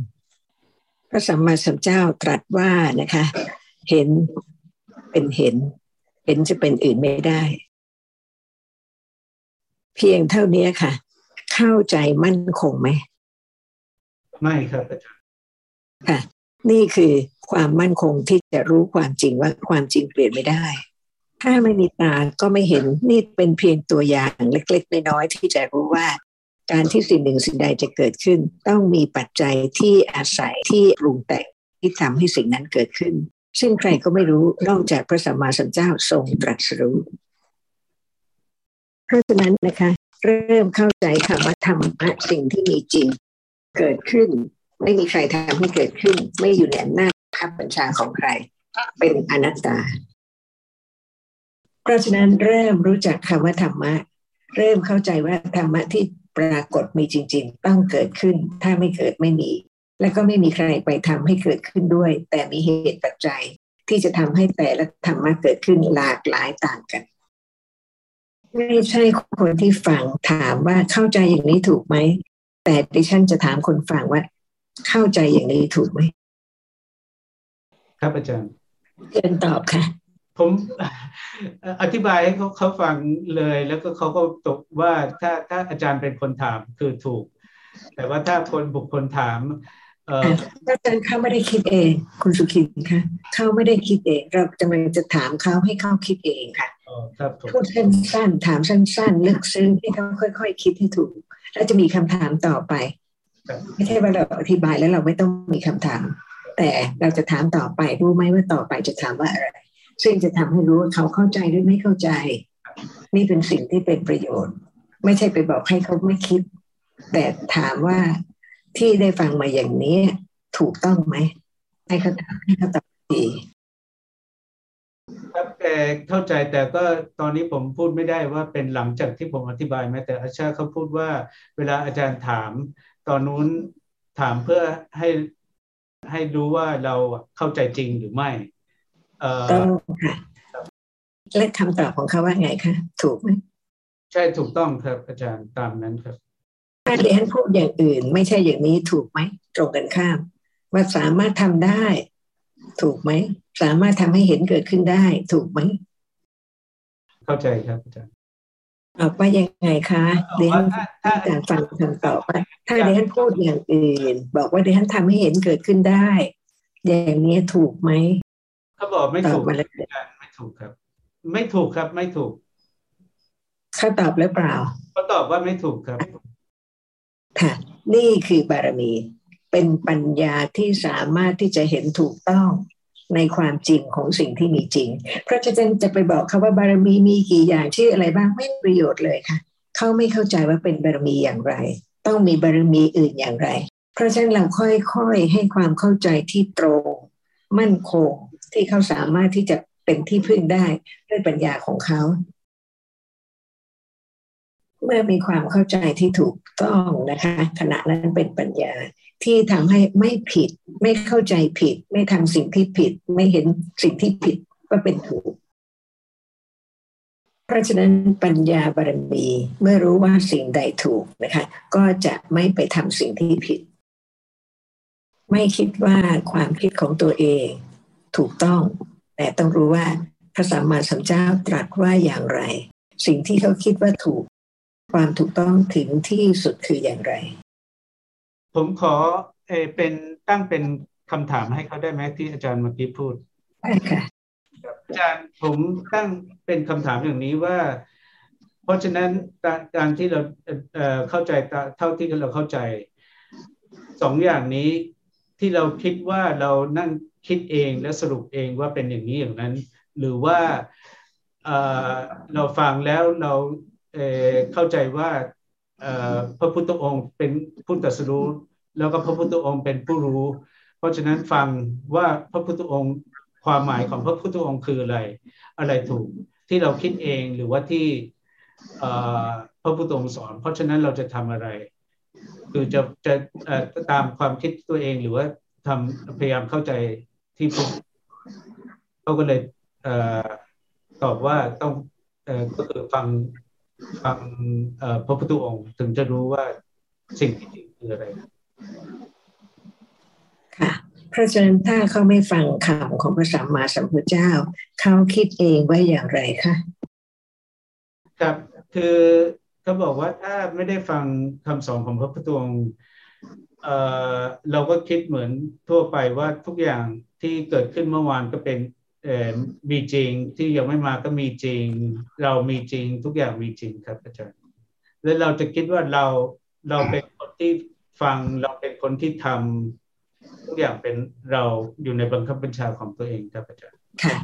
ๆ พระสัมมาสัมพุทธเจ้าตรัสว่านะคะ เห็นเป็นเห็น เห็นจะเป็นอื่นไม่ได้ เพียงเท่านี้ค่ะ เข้าใจมั่นคงไหม ไม่ครับอาจารย์ค่ะ นี่คือความมั่นคงที่จะรู้ความจริงว่าความจริงเปลี่ยนไม่ได้ ถ้าไม่มีตาก็ไม่เห็นนี่เป็นเพียงตัวอย่างเล็กๆน้อยๆที่จะรู้ว่า การที่สิ่งหนึ่งสิ่งใดจะเกิดขึ้น ต้องมีปัจจัยที่อาศัยที่ปรุงแต่งที่ทำให้สิ่งนั้นเกิดขึ้น ซึ่งใครก็ไม่รู้นอกจากพระสัมมาสัมพุทธเจ้าทรงตรัสรู้ เพราะฉะนั้นนะคะ เริ่มเข้าใจค่ะว่าธรรมะสิ่งที่มีจริง เกิดขึ้น ไม่มีใครทำให้เกิดขึ้น ไม่อยู่ในอำนาจขับบัญชาของใคร เป็นอนัตตา เพราะฉะนั้นเริ่มรู้จักคำว่าธรรมะ เริ่มเข้าใจว่าธรรมะที่ปรากฏมีจริง ๆ ต้องเกิดขึ้น ถ้าไม่เกิดไม่มี และก็ไม่มีใครไปทำให้เกิดขึ้นด้วย แต่มีเหตุปัจจัยที่จะทำให้แต่ละธรรมะเกิดขึ้นหลากหลายต่างกัน ไม่ใช่คนที่ฟังถามว่าเข้าใจอย่างนี้ถูกไหม แต่ดิฉันจะถามคนฟังว่า เข้าใจอย่างนี้ถูกไหม ครับอาจารย์เชิญตอบค่ะ ผมอธิบายให้เขาเขาฟังเลยแล้วก็เขาก็ตกว่าถ้าถ้าอาจารย์เป็นคนถามคือถูก แต่ว่าถ้าคนบุคคลถามเอออาจารย์เขาไม่ได้คิดเอง คุณสุขินค่ะเขาไม่ได้คิดเอง เรากำลังจะถามเขาให้เขาคิดเองค่ะอ๋อ ครับผมพูดสั้นๆถามสั้นๆลึกซึ้งให้เขาค่อยๆคิดให้ถูก แล้วจะมีคำถามต่อไปครับไม่ใช่ว่าเราอธิบายแล้วเราไม่ต้องมีคำถาม แต่เราจะถามต่อไปรู้ไหมว่าต่อไปจะถามว่าอะไร ซึ่งจะทำให้รู้ว่าเขาเข้าใจหรือไม่เข้าใจ นี่เป็นสิ่งที่เป็นประโยชน์ ไม่ใช่ไปบอกให้เขาไม่คิด แต่ถามว่าที่ได้ฟังมาอย่างนี้ถูกต้องไหมให้เขาถามให้เขาตอบดี ครับแต่เข้าใจแต่ก็ตอนนี้ผมพูดไม่ได้ว่าเป็นหลังจากที่ผมอธิบายไหมแต่อาชาเขาพูดว่า เวลาอาจารย์ถาม ตอนนู้นถามเพื่อให้ให้รู้ว่าเราเข้าใจจริงหรือไม่เออต้องค่ะและคำตอบของเขาว่าไงคะถูกไหมใช่ถูกต้องครับ อาจารย์ตามนั้นครับ ถ้าเรียนพูดอย่างอื่น ไม่ใช่อย่างนี้ถูกไหมตรงกันข้าม ว่าสามารถทำได้ ถูกไหม สามารถทำให้เห็นเกิดขึ้นได้ ถูกไหม เข้าใจครับอาจารย์ตอบว่ายังไงคะเรียนถ้าถ้าต้องการฟังคำตอบว่าถ้าเรียนพูดอย่างอื่น บอกว่าเรียนทำให้เห็นเกิดขึ้นได้ อย่างนี้ถูกไหมเขาบอกไม่ตอถูบกมาเลยอาจารย์ไม่ถูกครับ ไม่ถูกครับ ไม่ถูกเขาตอบหรือเปล่าเขาตอบว่าไม่ถูกครับค่ะนี่คือบารมี เป็นปัญญาที่สามารถที่จะเห็นถูกต้องในความจริงของสิ่งที่มีจริง เพราะฉะนั้นจะไปบอกเขาว่าบารมีมีกี่อย่างชื่ออะไรบ้างไม่ประโยชน์เลยค่ะ เขาไม่เข้าใจว่าเป็นบารมีอย่างไร ต้องมีบารมีอื่นอย่างไร เพราะฉะนั้นเราค่อยๆให้ความเข้าใจที่ตรง มั่นคงที่เขาสามารถที่จะเป็นที่พึ่งได้ด้วยปัญญาของเขา เมื่อมีความเข้าใจที่ถูกต้องนะคะขณะนั้นเป็นปัญญา ที่ทำให้ไม่ผิด ไม่เข้าใจผิด ไม่ทำสิ่งที่ผิด ไม่เห็นสิ่งที่ผิดว่าเป็นถูก เพราะฉะนั้นปัญญาบารมีเมื่อรู้ว่าสิ่งใดถูกนะคะ ก็จะไม่ไปทำสิ่งที่ผิด ไม่คิดว่าความคิดของตัวเองถูกต้อง แต่ต้องรู้ว่าพระสัมมาสัมพุทธเจ้าตรัสว่าอย่างไร สิ่งที่เขาคิดว่าถูก ความถูกต้องถึงที่สุดคืออย่างไร ผมขอเออเป็นตั้งเป็นคำถามให้เขาได้ไหมที่อาจารย์เมื่อกี้พูดได้ค่ะอาจารย์ผมตั้งเป็นคำถามอย่างนี้ว่า เพราะฉะนั้นการการที่เราเอ่อเอ่อเข้าใจตาเท่าที่เราเข้าใจสองอย่างนี้ที่เราคิดว่าเรานั่งคิดเองและสรุปเองว่าเป็นอย่างนี้อย่างนั้น หรือว่าเอ่อเราฟังแล้วเราเอ่อเข้าใจว่าเอ่อ พระพุทธองค์เป็นผู้ตรัสรู้ แล้วก็พระพุทธองค์เป็นผู้รู้ เพราะฉะนั้นฟังว่าพระพุทธองค์ความหมายของพระพุทธองค์คืออะไร อะไรถูกที่เราคิดเองหรือว่าที่พระพุทธองค์สอน เพราะฉะนั้นเราจะทำอะไร คือจะจะตามความคิดตัวเองหรือว่าทำพยายามเข้าใจที่พุทธเขาก็เลยเอตอบว่าต้องเอ่อก็คือฟัง ฟังเอ่อพระพุทธองค์ถึงจะรู้ว่าสิ่งที่จริงคืออะไรค่ะเพราะฉะนั้นถ้าเขาไม่ฟังคำของพระสัมมาสัมพุทธเจ้า เขาคิดเองว่าอย่างไรคะครับคือเขาบอกว่าถ้าไม่ได้ฟังคำสอนของพระพุทธองค์เอ่อเราก็คิดเหมือนทั่วไปว่าทุกอย่างที่เกิดขึ้นเมื่อวานก็เป็นเอ่อ มีจริงที่ยังไม่มาก็มีจริง เรามีจริงทุกอย่างมีจริงครับอาจารย์แล้วเราจะคิดว่าเราเราเป็นคนที่ฟังเราเป็นคนที่ททุกอย่างเป็นเราอยู่ในบังคับบัญชาของตัวเองครับอาจารย์ค่ะ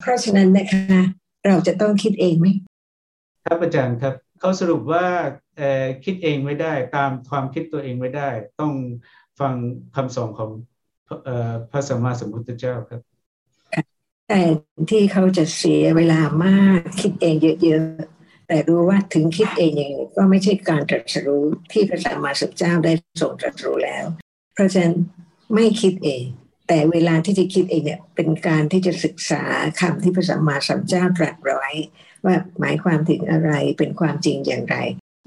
เพราะฉะนั้นนะคะ เราจะต้องคิดเองไหมครับอาจารย์ครับเขาสรุปว่าเอ่อคิดเองไม่ได้ตามความคิดตัวเองไม่ได้ ต้องฟังคำสอนของเอ่อพระสัมมาสัมพุทธเจ้าครับ แต่ที่เขาจะเสียเวลามากคิดเองเยอะๆ แต่รู้ว่าถึงคิดเองอย่างไงก็ไม่ใช่การตรัสรู้ที่พระสัมมาสัมพุทธเจ้าได้ทรงตรัสรู้แล้ว เพราะฉะนั้นไม่คิดเอง แต่เวลาที่จะคิดเองเนี่ยเป็นการที่จะศึกษาคำที่พระสัมมาสัมพุทธเจ้าตรัสไว้ว่าหมายความถึงอะไรเป็นความจริงอย่างไร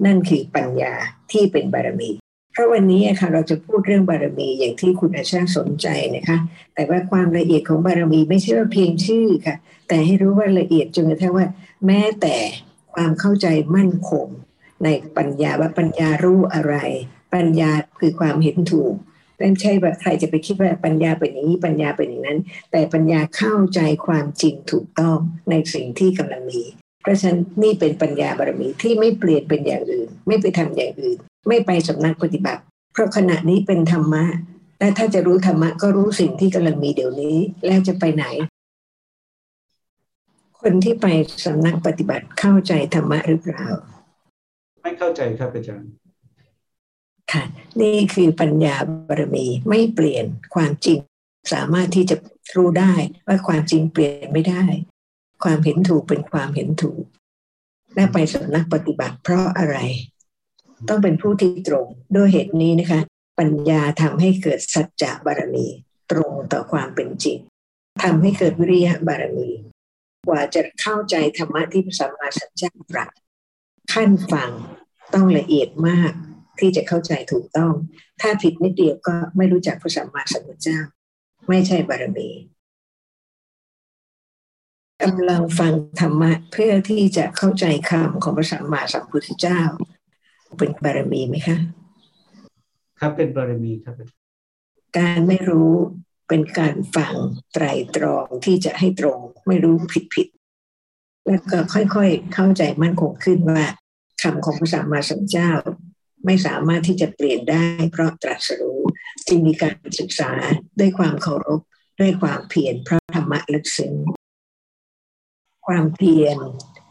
นั่นคือปัญญาที่เป็นบารมี เพราะวันนี้ค่ะเราจะพูดเรื่องบารมีอย่างที่คุณอาชาสนใจนะคะ แต่ว่าความละเอียดของบารมีไม่ใช่ว่าเพียงชื่อค่ะ แต่ให้รู้ว่าละเอียดจนกระทั่งว่า แม้แต่ความเข้าใจมั่นคง ในปัญญาว่าปัญญารู้อะไร ปัญญาคือความเห็นถูกไม่ใช่ว่าใครจะไปคิดว่าปัญญาเป็นอย่างนี้ปัญญาเป็นอย่างนั้น แต่ปัญญาเข้าใจความจริงถูกต้องในสิ่งที่กำลังมี เพราะฉะนั้นนี่เป็นปัญญาบารมีที่ไม่เปลี่ยนเป็นอย่างอื่น ไม่ไปทำอย่างอื่น ไม่ไปสำนักปฏิบัติ เพราะขณะนี้เป็นธรรมะ และถ้าจะรู้ธรรมะก็รู้สิ่งที่กำลังมีเดี๋ยวนี้ แล้วจะไปไหน คนที่ไปสำนักปฏิบัติเข้าใจธรรมะหรือเปล่า ไม่เข้าใจครับอาจารย์ค่ะ นี่คือปัญญาบารมีไม่เปลี่ยนความจริง สามารถที่จะรู้ได้ว่าความจริงเปลี่ยนไม่ได้ ความเห็นถูกเป็นความเห็นถูกและไปสำนักปฏิบัติเพราะอะไร ต้องเป็นผู้ที่ตรงด้วยเหตุนี้นะคะ ปัญญาทำให้เกิดสัจจะบารมี ตรงต่อความเป็นจริงทำให้เกิดวิริยะบารมี กว่าจะเข้าใจธรรมะที่พระสัมมาสัมพุทธเจ้าตรัสขั้นฟังต้องละเอียดมากที่จะเข้าใจถูกต้อง ถ้าผิดนิดเดียวก็ไม่รู้จักพระสัมมาสัมพุทธเจ้า ไม่ใช่บารมีกำลังฟังธรรมะเพื่อที่จะเข้าใจคำของพระสัมมาสัมพุทธเจ้า เป็นบารมีไหมคะครับเป็นบารมีครับอาจารย์การไม่รู้เป็นการฟังไตรตรองที่จะให้ตรงไม่รู้ผิดผิดๆแล้วก็ค่อยๆเข้าใจมั่นคงขึ้นว่าคำของพระสัมมาสัมพุทธเจ้า ไม่สามารถที่จะเปลี่ยนได้ เพราะตรัสรู้จึงมีการศึกษาด้วยความเคารพด้วยความเพียรเพราะธรรมะลึกซึ้งความเพียร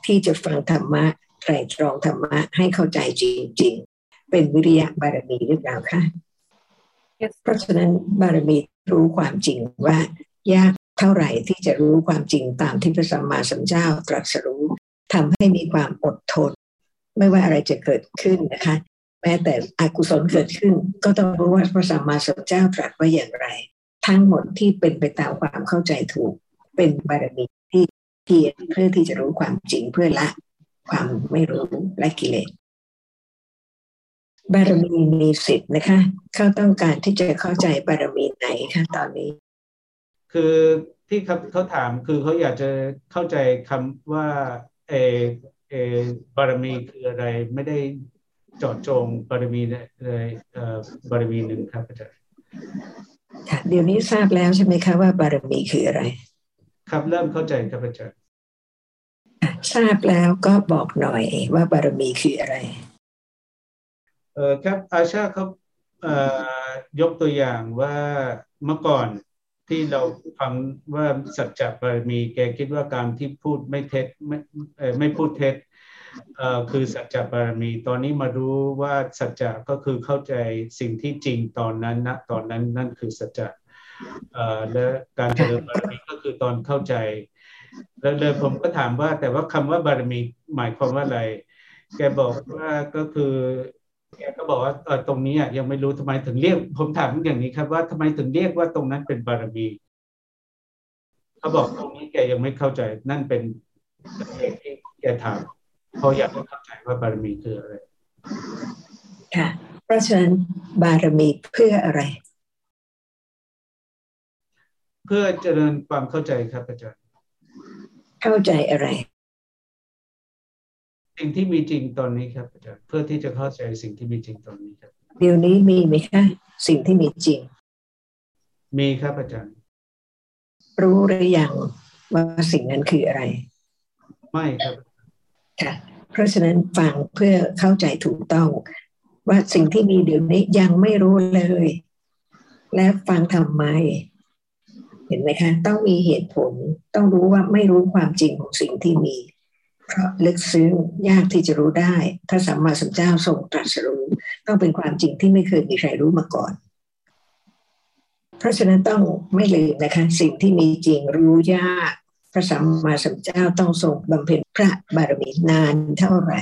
ที่จะฟังธรรมะ ไตรตรองธรรมะให้เข้าใจจริง ๆ เป็นวิริยะบารมีหรือเปล่าคะเพราะฉะนั้นบารมีรู้ความจริงว่ายากเท่าไหร่ที่จะรู้ความจริงตามที่พระสัมมาสัมพุทธเจ้าตรัสรู้ทำให้มีความอดทน ไม่ว่าอะไรจะเกิดขึ้นนะคะ แม้แต่อกุศลเกิดขึ้น ก็ต้องรู้ว่าพระสัมมาสัมพุทธเจ้าตรัสว่าอย่างไร ทั้งหมดที่เป็นไปตามความเข้าใจถูก เป็นบารมีที่เพียรเพื่อที่จะรู้ความจริงเพื่อละ ความไม่รู้และกิเลสบารมีมีสิทธิ์นะคะ เขาต้องการที่จะเข้าใจบารมีไหนคะตอนนี้ คือที่เขาเขาถามคือเขาอยากจะเข้าใจคำว่าเออเออบารมีคืออะไรไม่ได้เจาะจงบารมีเลยเอ่อบารมีหนึ่งครับอาจารย์ค่ะเดี๋ยวนี้ทราบแล้วใช่ไหมคะว่าบารมีคืออะไร ครับเริ่มเข้าใจครับอาจารย์ค่ะ ทราบแล้วก็บอกหน่อยว่าบารมีคืออะไร เออครับอาชาเขาเอ่อยกตัวอย่างว่าเมื่อก่อนที่เราฟังว่าสัจจะบารมีแกคิดว่าการที่พูดไม่เท็จไม่ไม่พูดเท็จคือสัจจะบารมี ตอนนี้มารู้ว่าสัจจะก็คือเข้าใจสิ่งที่จริงตอนนั้นณตอนนั้นนั่นคือสัจจะและการเจริญบารมีก็คือตอนเข้าใจ แล้วเลยผมก็ถามว่า แต่ว่าคำว่าบารมีหมายความว่าอะไร แกบอกว่าก็คือ แกก็บอกว่าเออตรงนี้อะยังไม่รู้ทำไมถึงเรียก ผมถามอย่างนี้ครับว่าทำไมถึงเรียกว่าตรงนั้นเป็นบารมีเขาบอกตรงนี้แกยังไม่เข้าใจนั่นเป็นเหตุที่แกถามเพราะอยากให้เข้าใจว่าบารมีคืออะไรค่ะเพราะฉะนั้นบารมีเพื่ออะไร เพื่อเจริญความเข้าใจครับอาจารย์ เข้าใจอะไร สิ่งที่มีจริงตอนนี้ครับอาจารย์เพื่อที่จะเข้าใจสิ่งที่มีจริงตอนนี้ครับ เดี๋ยวนี้มีไหมคะสิ่งที่มีจริง มีครับอาจารย์ รู้หรือยังว่าสิ่งนั้นคืออะไร ไม่ครับค่ะเพราะฉะนั้นฟังเพื่อเข้าใจถูกต้อง ว่าสิ่งที่มีเดี๋ยวนี้ยังไม่รู้เลย และฟังทำไม เห็นไหมคะ ต้องมีเหตุผล ต้องรู้ว่าไม่รู้ความจริงของสิ่งที่มี เพราะลึกซึ้งยากที่จะรู้ได้ ถ้าสัมมาสัมพุทธเจ้าทรงตรัสรู้ ต้องเป็นความจริงที่ไม่เคยมีใครรู้มาก่อน เพราะฉะนั้นต้องไม่ลืมนะคะ สิ่งที่มีจริงรู้ยากพระสัมมาสัมพุทธเจ้าต้องทรงบำเพ็ญพระบารมีนานเท่าไหร่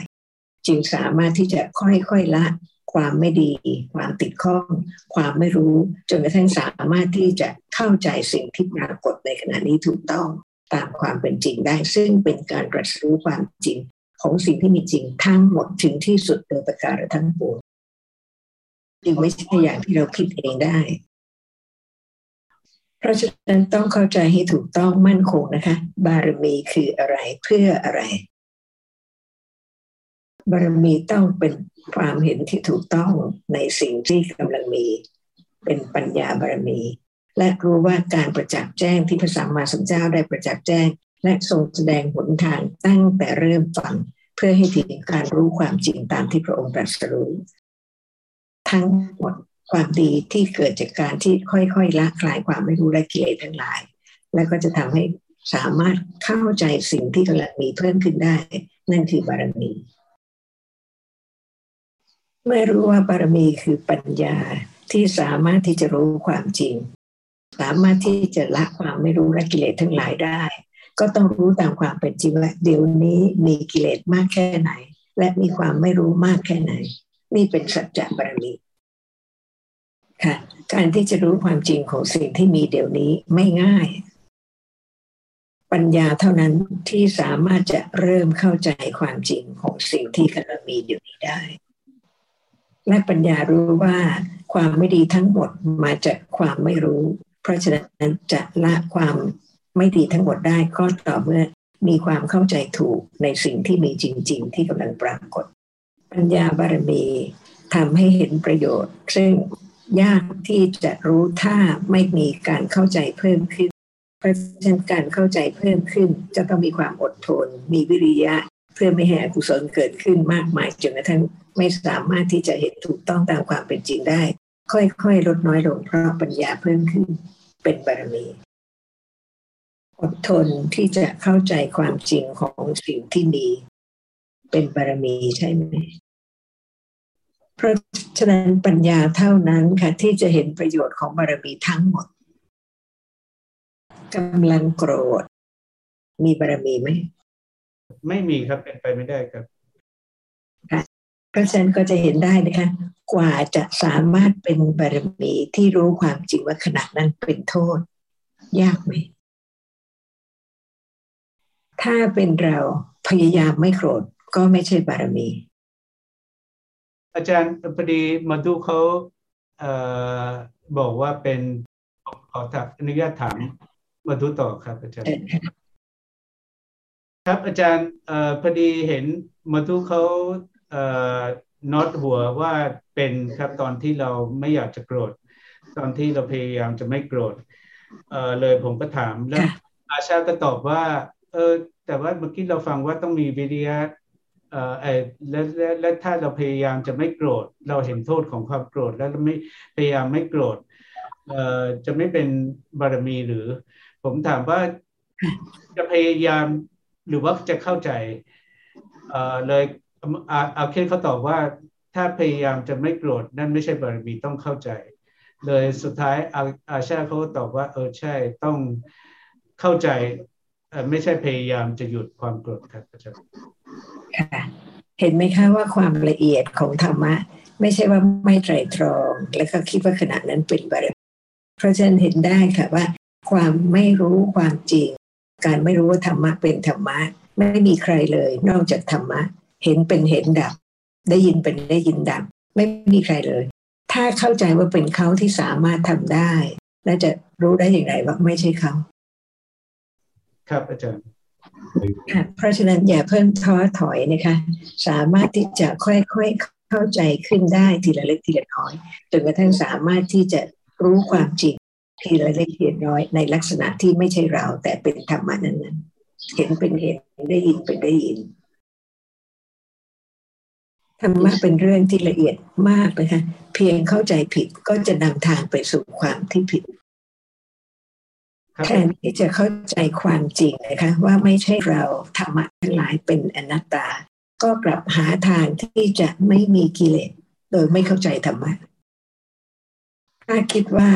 จึงสามารถที่จะค่อยๆละ ความไม่ดี ความติดข้อง ความไม่รู้จนกระทั่งสามารถที่จะเข้าใจสิ่งที่ปรากฏในขณะนี้ถูกต้องตามความเป็นจริงได้ ซึ่งเป็นการตรัสรู้ความจริงของสิ่งที่มีจริงทั้งหมดถึงที่สุดโดยประการทั้งปวงจึงไม่ใช่อย่างที่เราคิดเองได้ เพราะฉะนั้นต้องเข้าใจให้ถูกต้องมั่นคงนะคะ บารมีคืออะไรเพื่ออะไร บารมีต้องเป็นความเห็นที่ถูกต้องในสิ่งที่กำลังมี เป็นปัญญาบารมี และรู้ว่าการประจักษ์แจ้งที่พระสัมมาสัมพุทธเจ้าได้ประจักษ์แจ้ง และทรงแสดงหนทางตั้งแต่เริ่มฟังเพื่อให้ถึงการรู้ความจริงตามที่พระองค์ตรัสรู้ ทั้งหมดความดีที่เกิดจากการที่ค่อยๆละคลายความไม่รู้และกิเลสทั้งหลาย และก็จะทำให้สามารถเข้าใจสิ่งที่กำลังมีเพิ่มขึ้นได้ นั่นคือบารมี เมื่อรู้ว่าบารมีคือปัญญาที่สามารถที่จะรู้ความจริง สามารถที่จะละความไม่รู้และกิเลสทั้งหลายได้ ก็ต้องรู้ตามความเป็นจริงว่าเดี๋ยวนี้มีกิเลสมากแค่ไหน และมีความไม่รู้มากแค่ไหน นี่เป็นสัจจะบารมีค่ะ การที่จะรู้ความจริงของสิ่งที่มีเดี๋ยวนี้ไม่ง่าย ปัญญาเท่านั้นที่สามารถจะเริ่มเข้าใจความจริงของสิ่งที่กำลังมีอยู่นี้ได้ และปัญญารู้ว่าความไม่ดีทั้งหมดมาจากความไม่รู้ เพราะฉะนั้นจะละความไม่ดีทั้งหมดได้ก็ต่อเมื่อมีความเข้าใจถูกในสิ่งที่มีจริง ๆ ที่กำลังปรากฏ ปัญญาบารมีทำให้เห็นประโยชน์ ซึ่งยากที่จะรู้ถ้าไม่มีการเข้าใจเพิ่มขึ้น เพราะฉะนั้นการเข้าใจเพิ่มขึ้น จะต้องมีความอดทน มีวิริยะ เพื่อไม่ให้อกุศลเกิดขึ้นมากมายจนกระทั่งไม่สามารถที่จะเห็นถูกต้องตามความเป็นจริงได้ ค่อยๆ ลดน้อยลงเพราะปัญญาเพิ่มขึ้นเป็นบารมีอดทนที่จะเข้าใจความจริงของสิ่งที่มีเป็นบารมีใช่ไหมเพราะฉะนั้นปัญญาเท่านั้นค่ะที่จะเห็นประโยชน์ของบารมีทั้งหมดกำลังโกรธ มีบารมีไหม ไม่มีครับเป็นไปไม่ได้ครับเพราะฉะนั้นก็จะเห็นได้นะคะ กว่าจะสามารถเป็นบารมีที่รู้ความจริงว่าขณะนั้นเป็นโทษ ยากไหม ถ้าเป็นเราพยายามไม่โกรธก็ไม่ใช่บารมี อาจารย์พอดีมาดูเขาเออบอกว่าเป็นขออนุญาตถามมาดูต่อครับอาจารย์ ครับอาจารย์เออพอดีเห็นมาดูเขาน็อตหัวว่าเป็นครับตอนที่เราไม่อยากจะโกรธ ตอนที่เราพยายามจะไม่โกรธเออเลยผมก็ถามแล้วอาชาก็ตอบว่า เออแต่ว่าเมื่อกี้เราฟังว่าต้องมีวิริยะเอ่อไอและและและถ้าเราพยายามจะไม่โกรธ เราเห็นโทษของความโกรธ แล้วไม่พยายามไม่โกรธเอ่อจะไม่เป็นบารมีหรือ ผมถามว่าจะพยายาม หรือว่าจะเข้าใจเอ่อเลยอาเคเขาตอบว่าถ้าพยายามจะไม่โกรธนั่นไม่ใช่บารมีต้องเข้าใจ เลยสุดท้ายอาอาชาเขาตอบว่าเออใช่ต้องเข้าใจไม่ใช่พยายามจะหยุดความโกรธครับอาจารย์ค่ะเห็นไหมคะว่าความละเอียดของธรรมะ ไม่ใช่ว่าไม่ไตรตรอง แล้วก็คิดว่าขณะนั้นเป็นบารมีเพราะฉะนั้นเห็นได้ค่ะว่า ความไม่รู้ความจริง การไม่รู้ว่าธรรมะเป็นธรรมะ ไม่มีใครเลย นอกจากธรรมะ เห็นเป็นเห็นดับ ได้ยินเป็นได้ยินดับ ไม่มีใครเลย ถ้าเข้าใจว่าเป็นเขาที่สามารถทำได้ และจะรู้ได้อย่างไรว่าไม่ใช่เขา ครับอาจารย์เพราะฉะนั้นอย่าเพิ่มท้อถอยนะคะ สามารถที่จะค่อยๆเข้าใจขึ้นได้ทีละเล็กทีละน้อยจนกระทั่งสามารถที่จะรู้ความจริง ทีละเล็กทีละน้อยในลักษณะที่ไม่ใช่เรา แต่เป็นธรรมะนั้นๆเห็นเป็นเห็นได้ยินเป็นได้ยินธรรมะเป็นเรื่องที่ละเอียดมากนะคะเพียงเข้าใจผิดก็จะนำทางไปสู่ความที่ผิดแทนที่จะเข้าใจความจริงนะคะ ว่าไม่ใช่เราธรรมะทั้งหลายเป็นอนัตตา ก็กลับหาทางที่จะไม่มีกิเลสโดยไม่เข้าใจธรรมะถ้าคิดว่า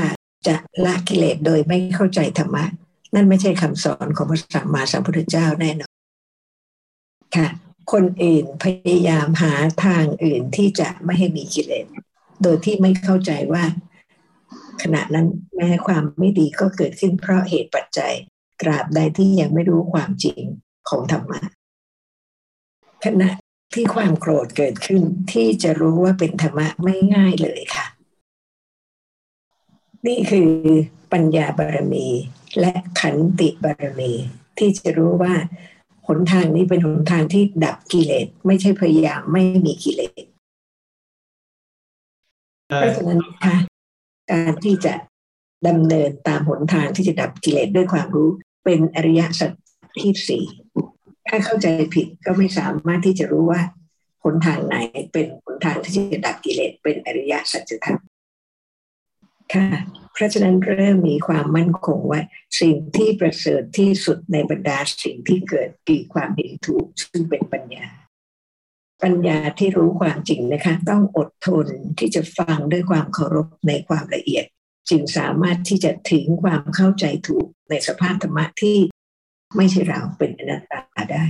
จะละกิเลสโดยไม่เข้าใจธรรมะ นั่นไม่ใช่คำสอนของพระสัมมาสัมพุทธเจ้าแน่นอนค่ะคนอื่นพยายามหาทางอื่นที่จะไม่ให้มีกิเลส โดยที่ไม่เข้าใจว่า ขณะนั้นแม้ความไม่ดีก็เกิดขึ้นเพราะเหตุปัจจัย ตราบใดที่ยังไม่รู้ความจริงของธรรมะขณะที่ความโกรธเกิดขึ้นที่จะรู้ว่าเป็นธรรมะไม่ง่ายเลยค่ะ นี่คือปัญญาบารมี และขันติบารมี ที่จะรู้ว่าหนทางนี้เป็นหนทางที่ดับกิเลสไม่ใช่พยายามไม่มีกิเลสเพราะฉะนั้นค่ะการที่จะดำเนินตามหนทางที่จะดับกิเลสด้วยความรู้ เป็นอริยสัจที่สี่ถ้าเข้าใจผิดก็ไม่สามารถที่จะรู้ว่าหนทางไหนเป็นหนทางที่จะดับกิเลสเป็นอริยสัจธรรม ค่ะเพราะฉะนั้นเริ่มมีความมั่นคงว่า สิ่งที่ประเสริฐที่สุดในบรรดาสิ่งที่เกิดปีความเห็นถูก ซึ่งเป็นปัญญา ปัญญาที่รู้ความจริงนะคะ ต้องอดทนที่จะฟังด้วยความเคารพในความละเอียด จึงสามารถที่จะถึงความเข้าใจถูกในสภาพธรรมะที่ไม่ใช่เราเป็นอนัตตาได้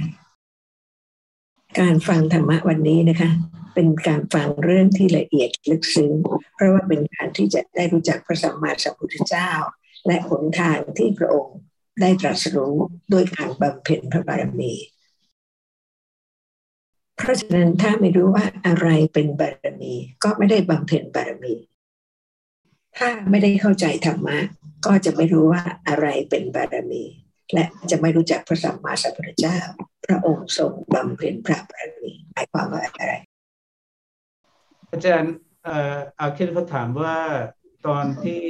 การฟังธรรมะวันนี้นะคะ เป็นการฟังเรื่องที่ละเอียดลึกซึ้งเพราะว่าเป็นการที่จะได้รู้จักพระสัมมาสัมพุทธเจ้า และหนทางที่พระองค์ได้ตรัสรู้ด้วยการบำเพ็ญพระบารมี เพราะฉะนั้นถ้าไม่รู้ว่าอะไรเป็นบารมี ก็ไม่ได้บำเพ็ญบารมี ถ้าไม่ได้เข้าใจธรรมะก็จะไม่รู้ว่าอะไรเป็นบารมี และจะไม่รู้จักพระสัมมาสัมพุทธเจ้า พระองค์ทรงบำเพ็ญพระบารมีหมายความว่าอะไร อาจารย์เอาคิดเขาถามว่าตอนที่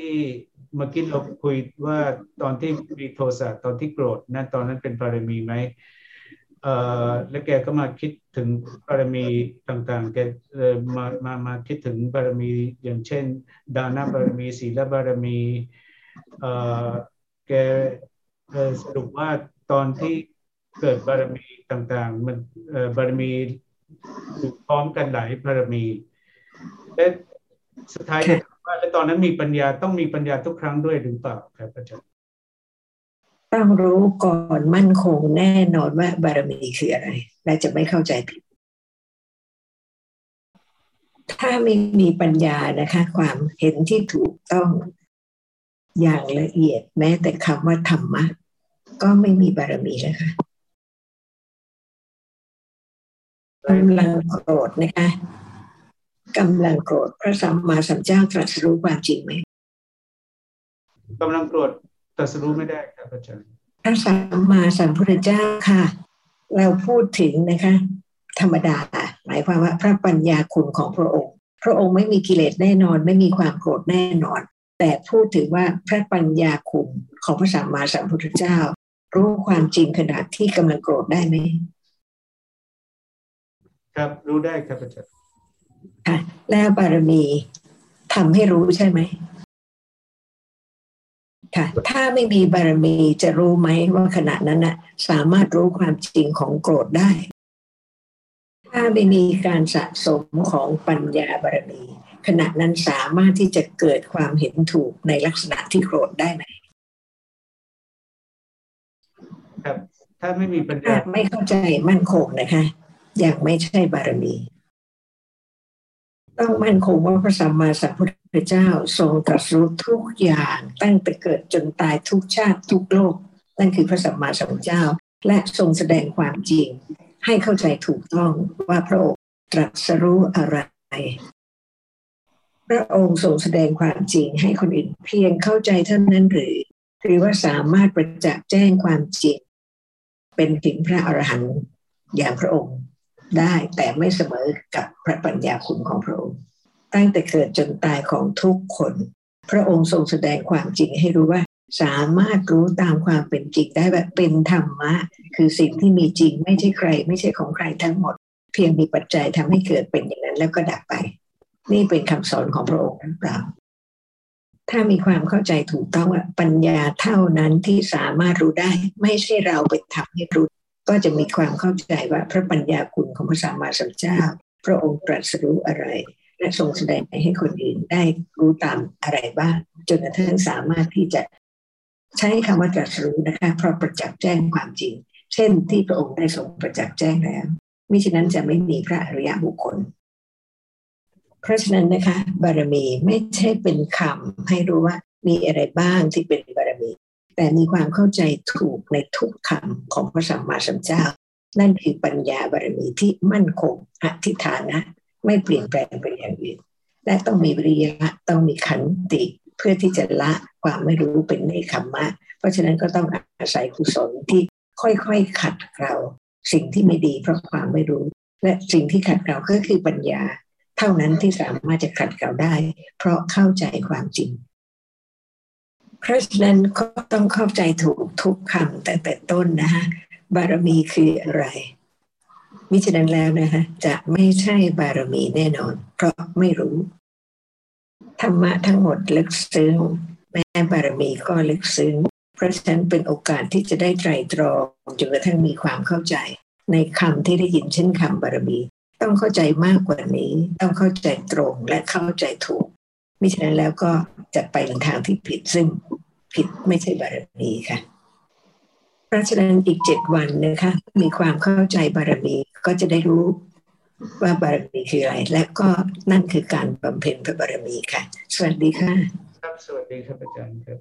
เมื่อกี้เราคุยว่าตอนที่มีโทสะตอนที่โกรธนั่นตอนนั้นเป็นบารมีไหมเอ่อแล้วแกก็มาคิดถึงบารมีต่างๆแกเออมามามาคิดถึงบารมีอย่างเช่น ดานาบารมีศีลบารมีเอ่อแก สรุปว่าตอนที่เกิดบารมีต่างๆ มันบารมีถูกพร้อมกันหลายบารมีและสุดท้ายว่าแล้วตอนนั้นมีปัญญาต้องมีปัญญาทุกครั้งด้วยหรือเปล่าครับอาจารย์ต้องรู้ก่อนมั่นคงแน่นอนว่าบารมีคืออะไร และจะไม่เข้าใจผิด ถ้าไม่มีปัญญานะคะ ความเห็นที่ถูกต้อง อย่างละเอียดแม้แต่คำว่าธรรมะ ก็ไม่มีบารมีแล้วค่ะกำลังโกรธนะคะกำลังโกรธพระสัมมาสัมพุทธเจ้าตรัสรู้ความจริงไหมกำลังโกรธตรัสรู้ไม่ได้ครับอาจารย์พระสัมมาสัมพุทธเจ้าค่ะ เราพูดถึงนะคะ ธรรมดา หมายความว่าพระปัญญาคุณของพระองค์ พระองค์ไม่มีกิเลสแน่นอน ไม่มีความโกรธแน่นอน แต่พูดถึงว่าพระปัญญาคุมของพระสัมมาสัมพุทธเจ้า รู้ความจริงขณะที่กำลังโกรธได้ไหมครับรู้ได้ครับอาจารย์ค่ะแล้วบารมีทำให้รู้ใช่ไหมค่ะถ้าไม่มีบารมีจะรู้ไหมว่าขณะนั้นนะสามารถรู้ความจริงของโกรธได้ ถ้าไม่มีการสะสมของปัญญาบารมี ขณะนั้นสามารถที่จะเกิดความเห็นถูกในลักษณะที่โกรธได้ไหมครับ ถ้าไม่มีปัญญาไม่เข้าใจมั่นคงนะคะยังไม่ใช่บารมี ต้องมั่นคงว่าพระสัมมาสัมพุทธเจ้าทรงตรัสรู้ทุกอย่างตั้งแต่เกิดจนตายทุกชาติทุกโลก นั่นคือพระสัมมาสัมพุทธเจ้า และทรงแสดงความจริง ให้เข้าใจถูกต้องว่าพระองค์ตรัสรู้อะไร พระองค์ทรงแสดงความจริงให้คนอื่นเพียงเข้าใจเท่านั้นหรือหรือว่าสามารถประจักษ์แจ้งความจริง เป็นถึงพระอรหันต์อย่างพระองค์ได้แต่ไม่เสมอกับพระปัญญาคุณของพระองค์ ตั้งแต่เกิดจนตายของทุกคน พระองค์ทรงแสดงความจริงให้รู้ว่า สามารถรู้ตามความเป็นจริงได้แบบเป็นธรรมะ คือสิ่งที่มีจริงไม่ใช่ใคร ไม่ใช่ของใครทั้งหมด เพียงมีปัจจัยทำให้เกิดเป็นอย่างนั้นแล้วก็ดับไป นี่เป็นคำสอนของพระองค์หรือเปล่า ถ้ามีความเข้าใจถูกต้องว่าปัญญาเท่านั้นที่สามารถรู้ได้ ไม่ใช่เราไปทำให้รู้ ก็จะมีความเข้าใจว่าพระปัญญาคุณของพระสัมมาสัมพุทธเจ้า พระองค์ตรัสรู้อะไร และทรงแสดงให้คนอื่นได้รู้ตามอะไรบ้าง จนกระทั่งสามารถที่จะใช้คำว่าตรัสรู้นะคะเพราะประจักษ์แจ้งความจริง เช่นที่พระองค์ได้ทรงประจักษ์แจ้งแล้วมิฉะนั้นจะไม่มีพระอริยบุคคล เพราะฉะนั้นนะคะ บารมีไม่ใช่เป็นคำให้รู้ว่ามีอะไรบ้างที่เป็นบารมี แต่มีความเข้าใจถูกในทุกคำของพระสัมมาสัมพุทธเจ้า นั่นคือปัญญาบารมีที่มั่นคงอธิฐานะ ไม่เปลี่ยนแปลงไปอย่างอื่นและต้องมีวิริยะต้องมีขันติเพื่อที่จะละความไม่รู้เป็นในคำมะ เพราะฉะนั้นก็ต้องอาศัยกุศลที่ค่อยๆขัดเราสิ่งที่ไม่ดีเพราะความไม่รู้ และสิ่งที่ขัดเกลาก็คือปัญญา เท่านั้นที่สามารถจะขัดเกลาได้ เพราะเข้าใจความจริง เพราะฉะนั้นก็ต้องเข้าใจถูกทุกคำแต่แต่ต้นนะฮะบารมีคืออะไรมิฉะนั้นแล้วนะคะจะไม่ใช่บารมีแน่นอน เพราะไม่รู้ธรรมะทั้งหมดลึกซึ้ง แม้บารมีก็ลึกซึ้ง เพราะฉะนั้นเป็นโอกาสที่จะได้ไตรตรองจนกระทั่งมีความเข้าใจ ในคำที่ได้ยินเช่นคำบารมี ต้องเข้าใจมากกว่านี้ ต้องเข้าใจตรงและเข้าใจถูกมิฉะนั้นแล้วก็จะไปในทางที่ผิดซึ่งผิดไม่ใช่บารมีค่ะเพราะฉะนั้นอีกเจ็ดวันนะคะมีความเข้าใจบารมีก็จะได้รู้ว่าบารมีคืออะไร และก็นั่นคือการบำเพ็ญพระบารมีค่ะ สวัสดีค่ะ ครับสวัสดีครับอาจารย์ครับ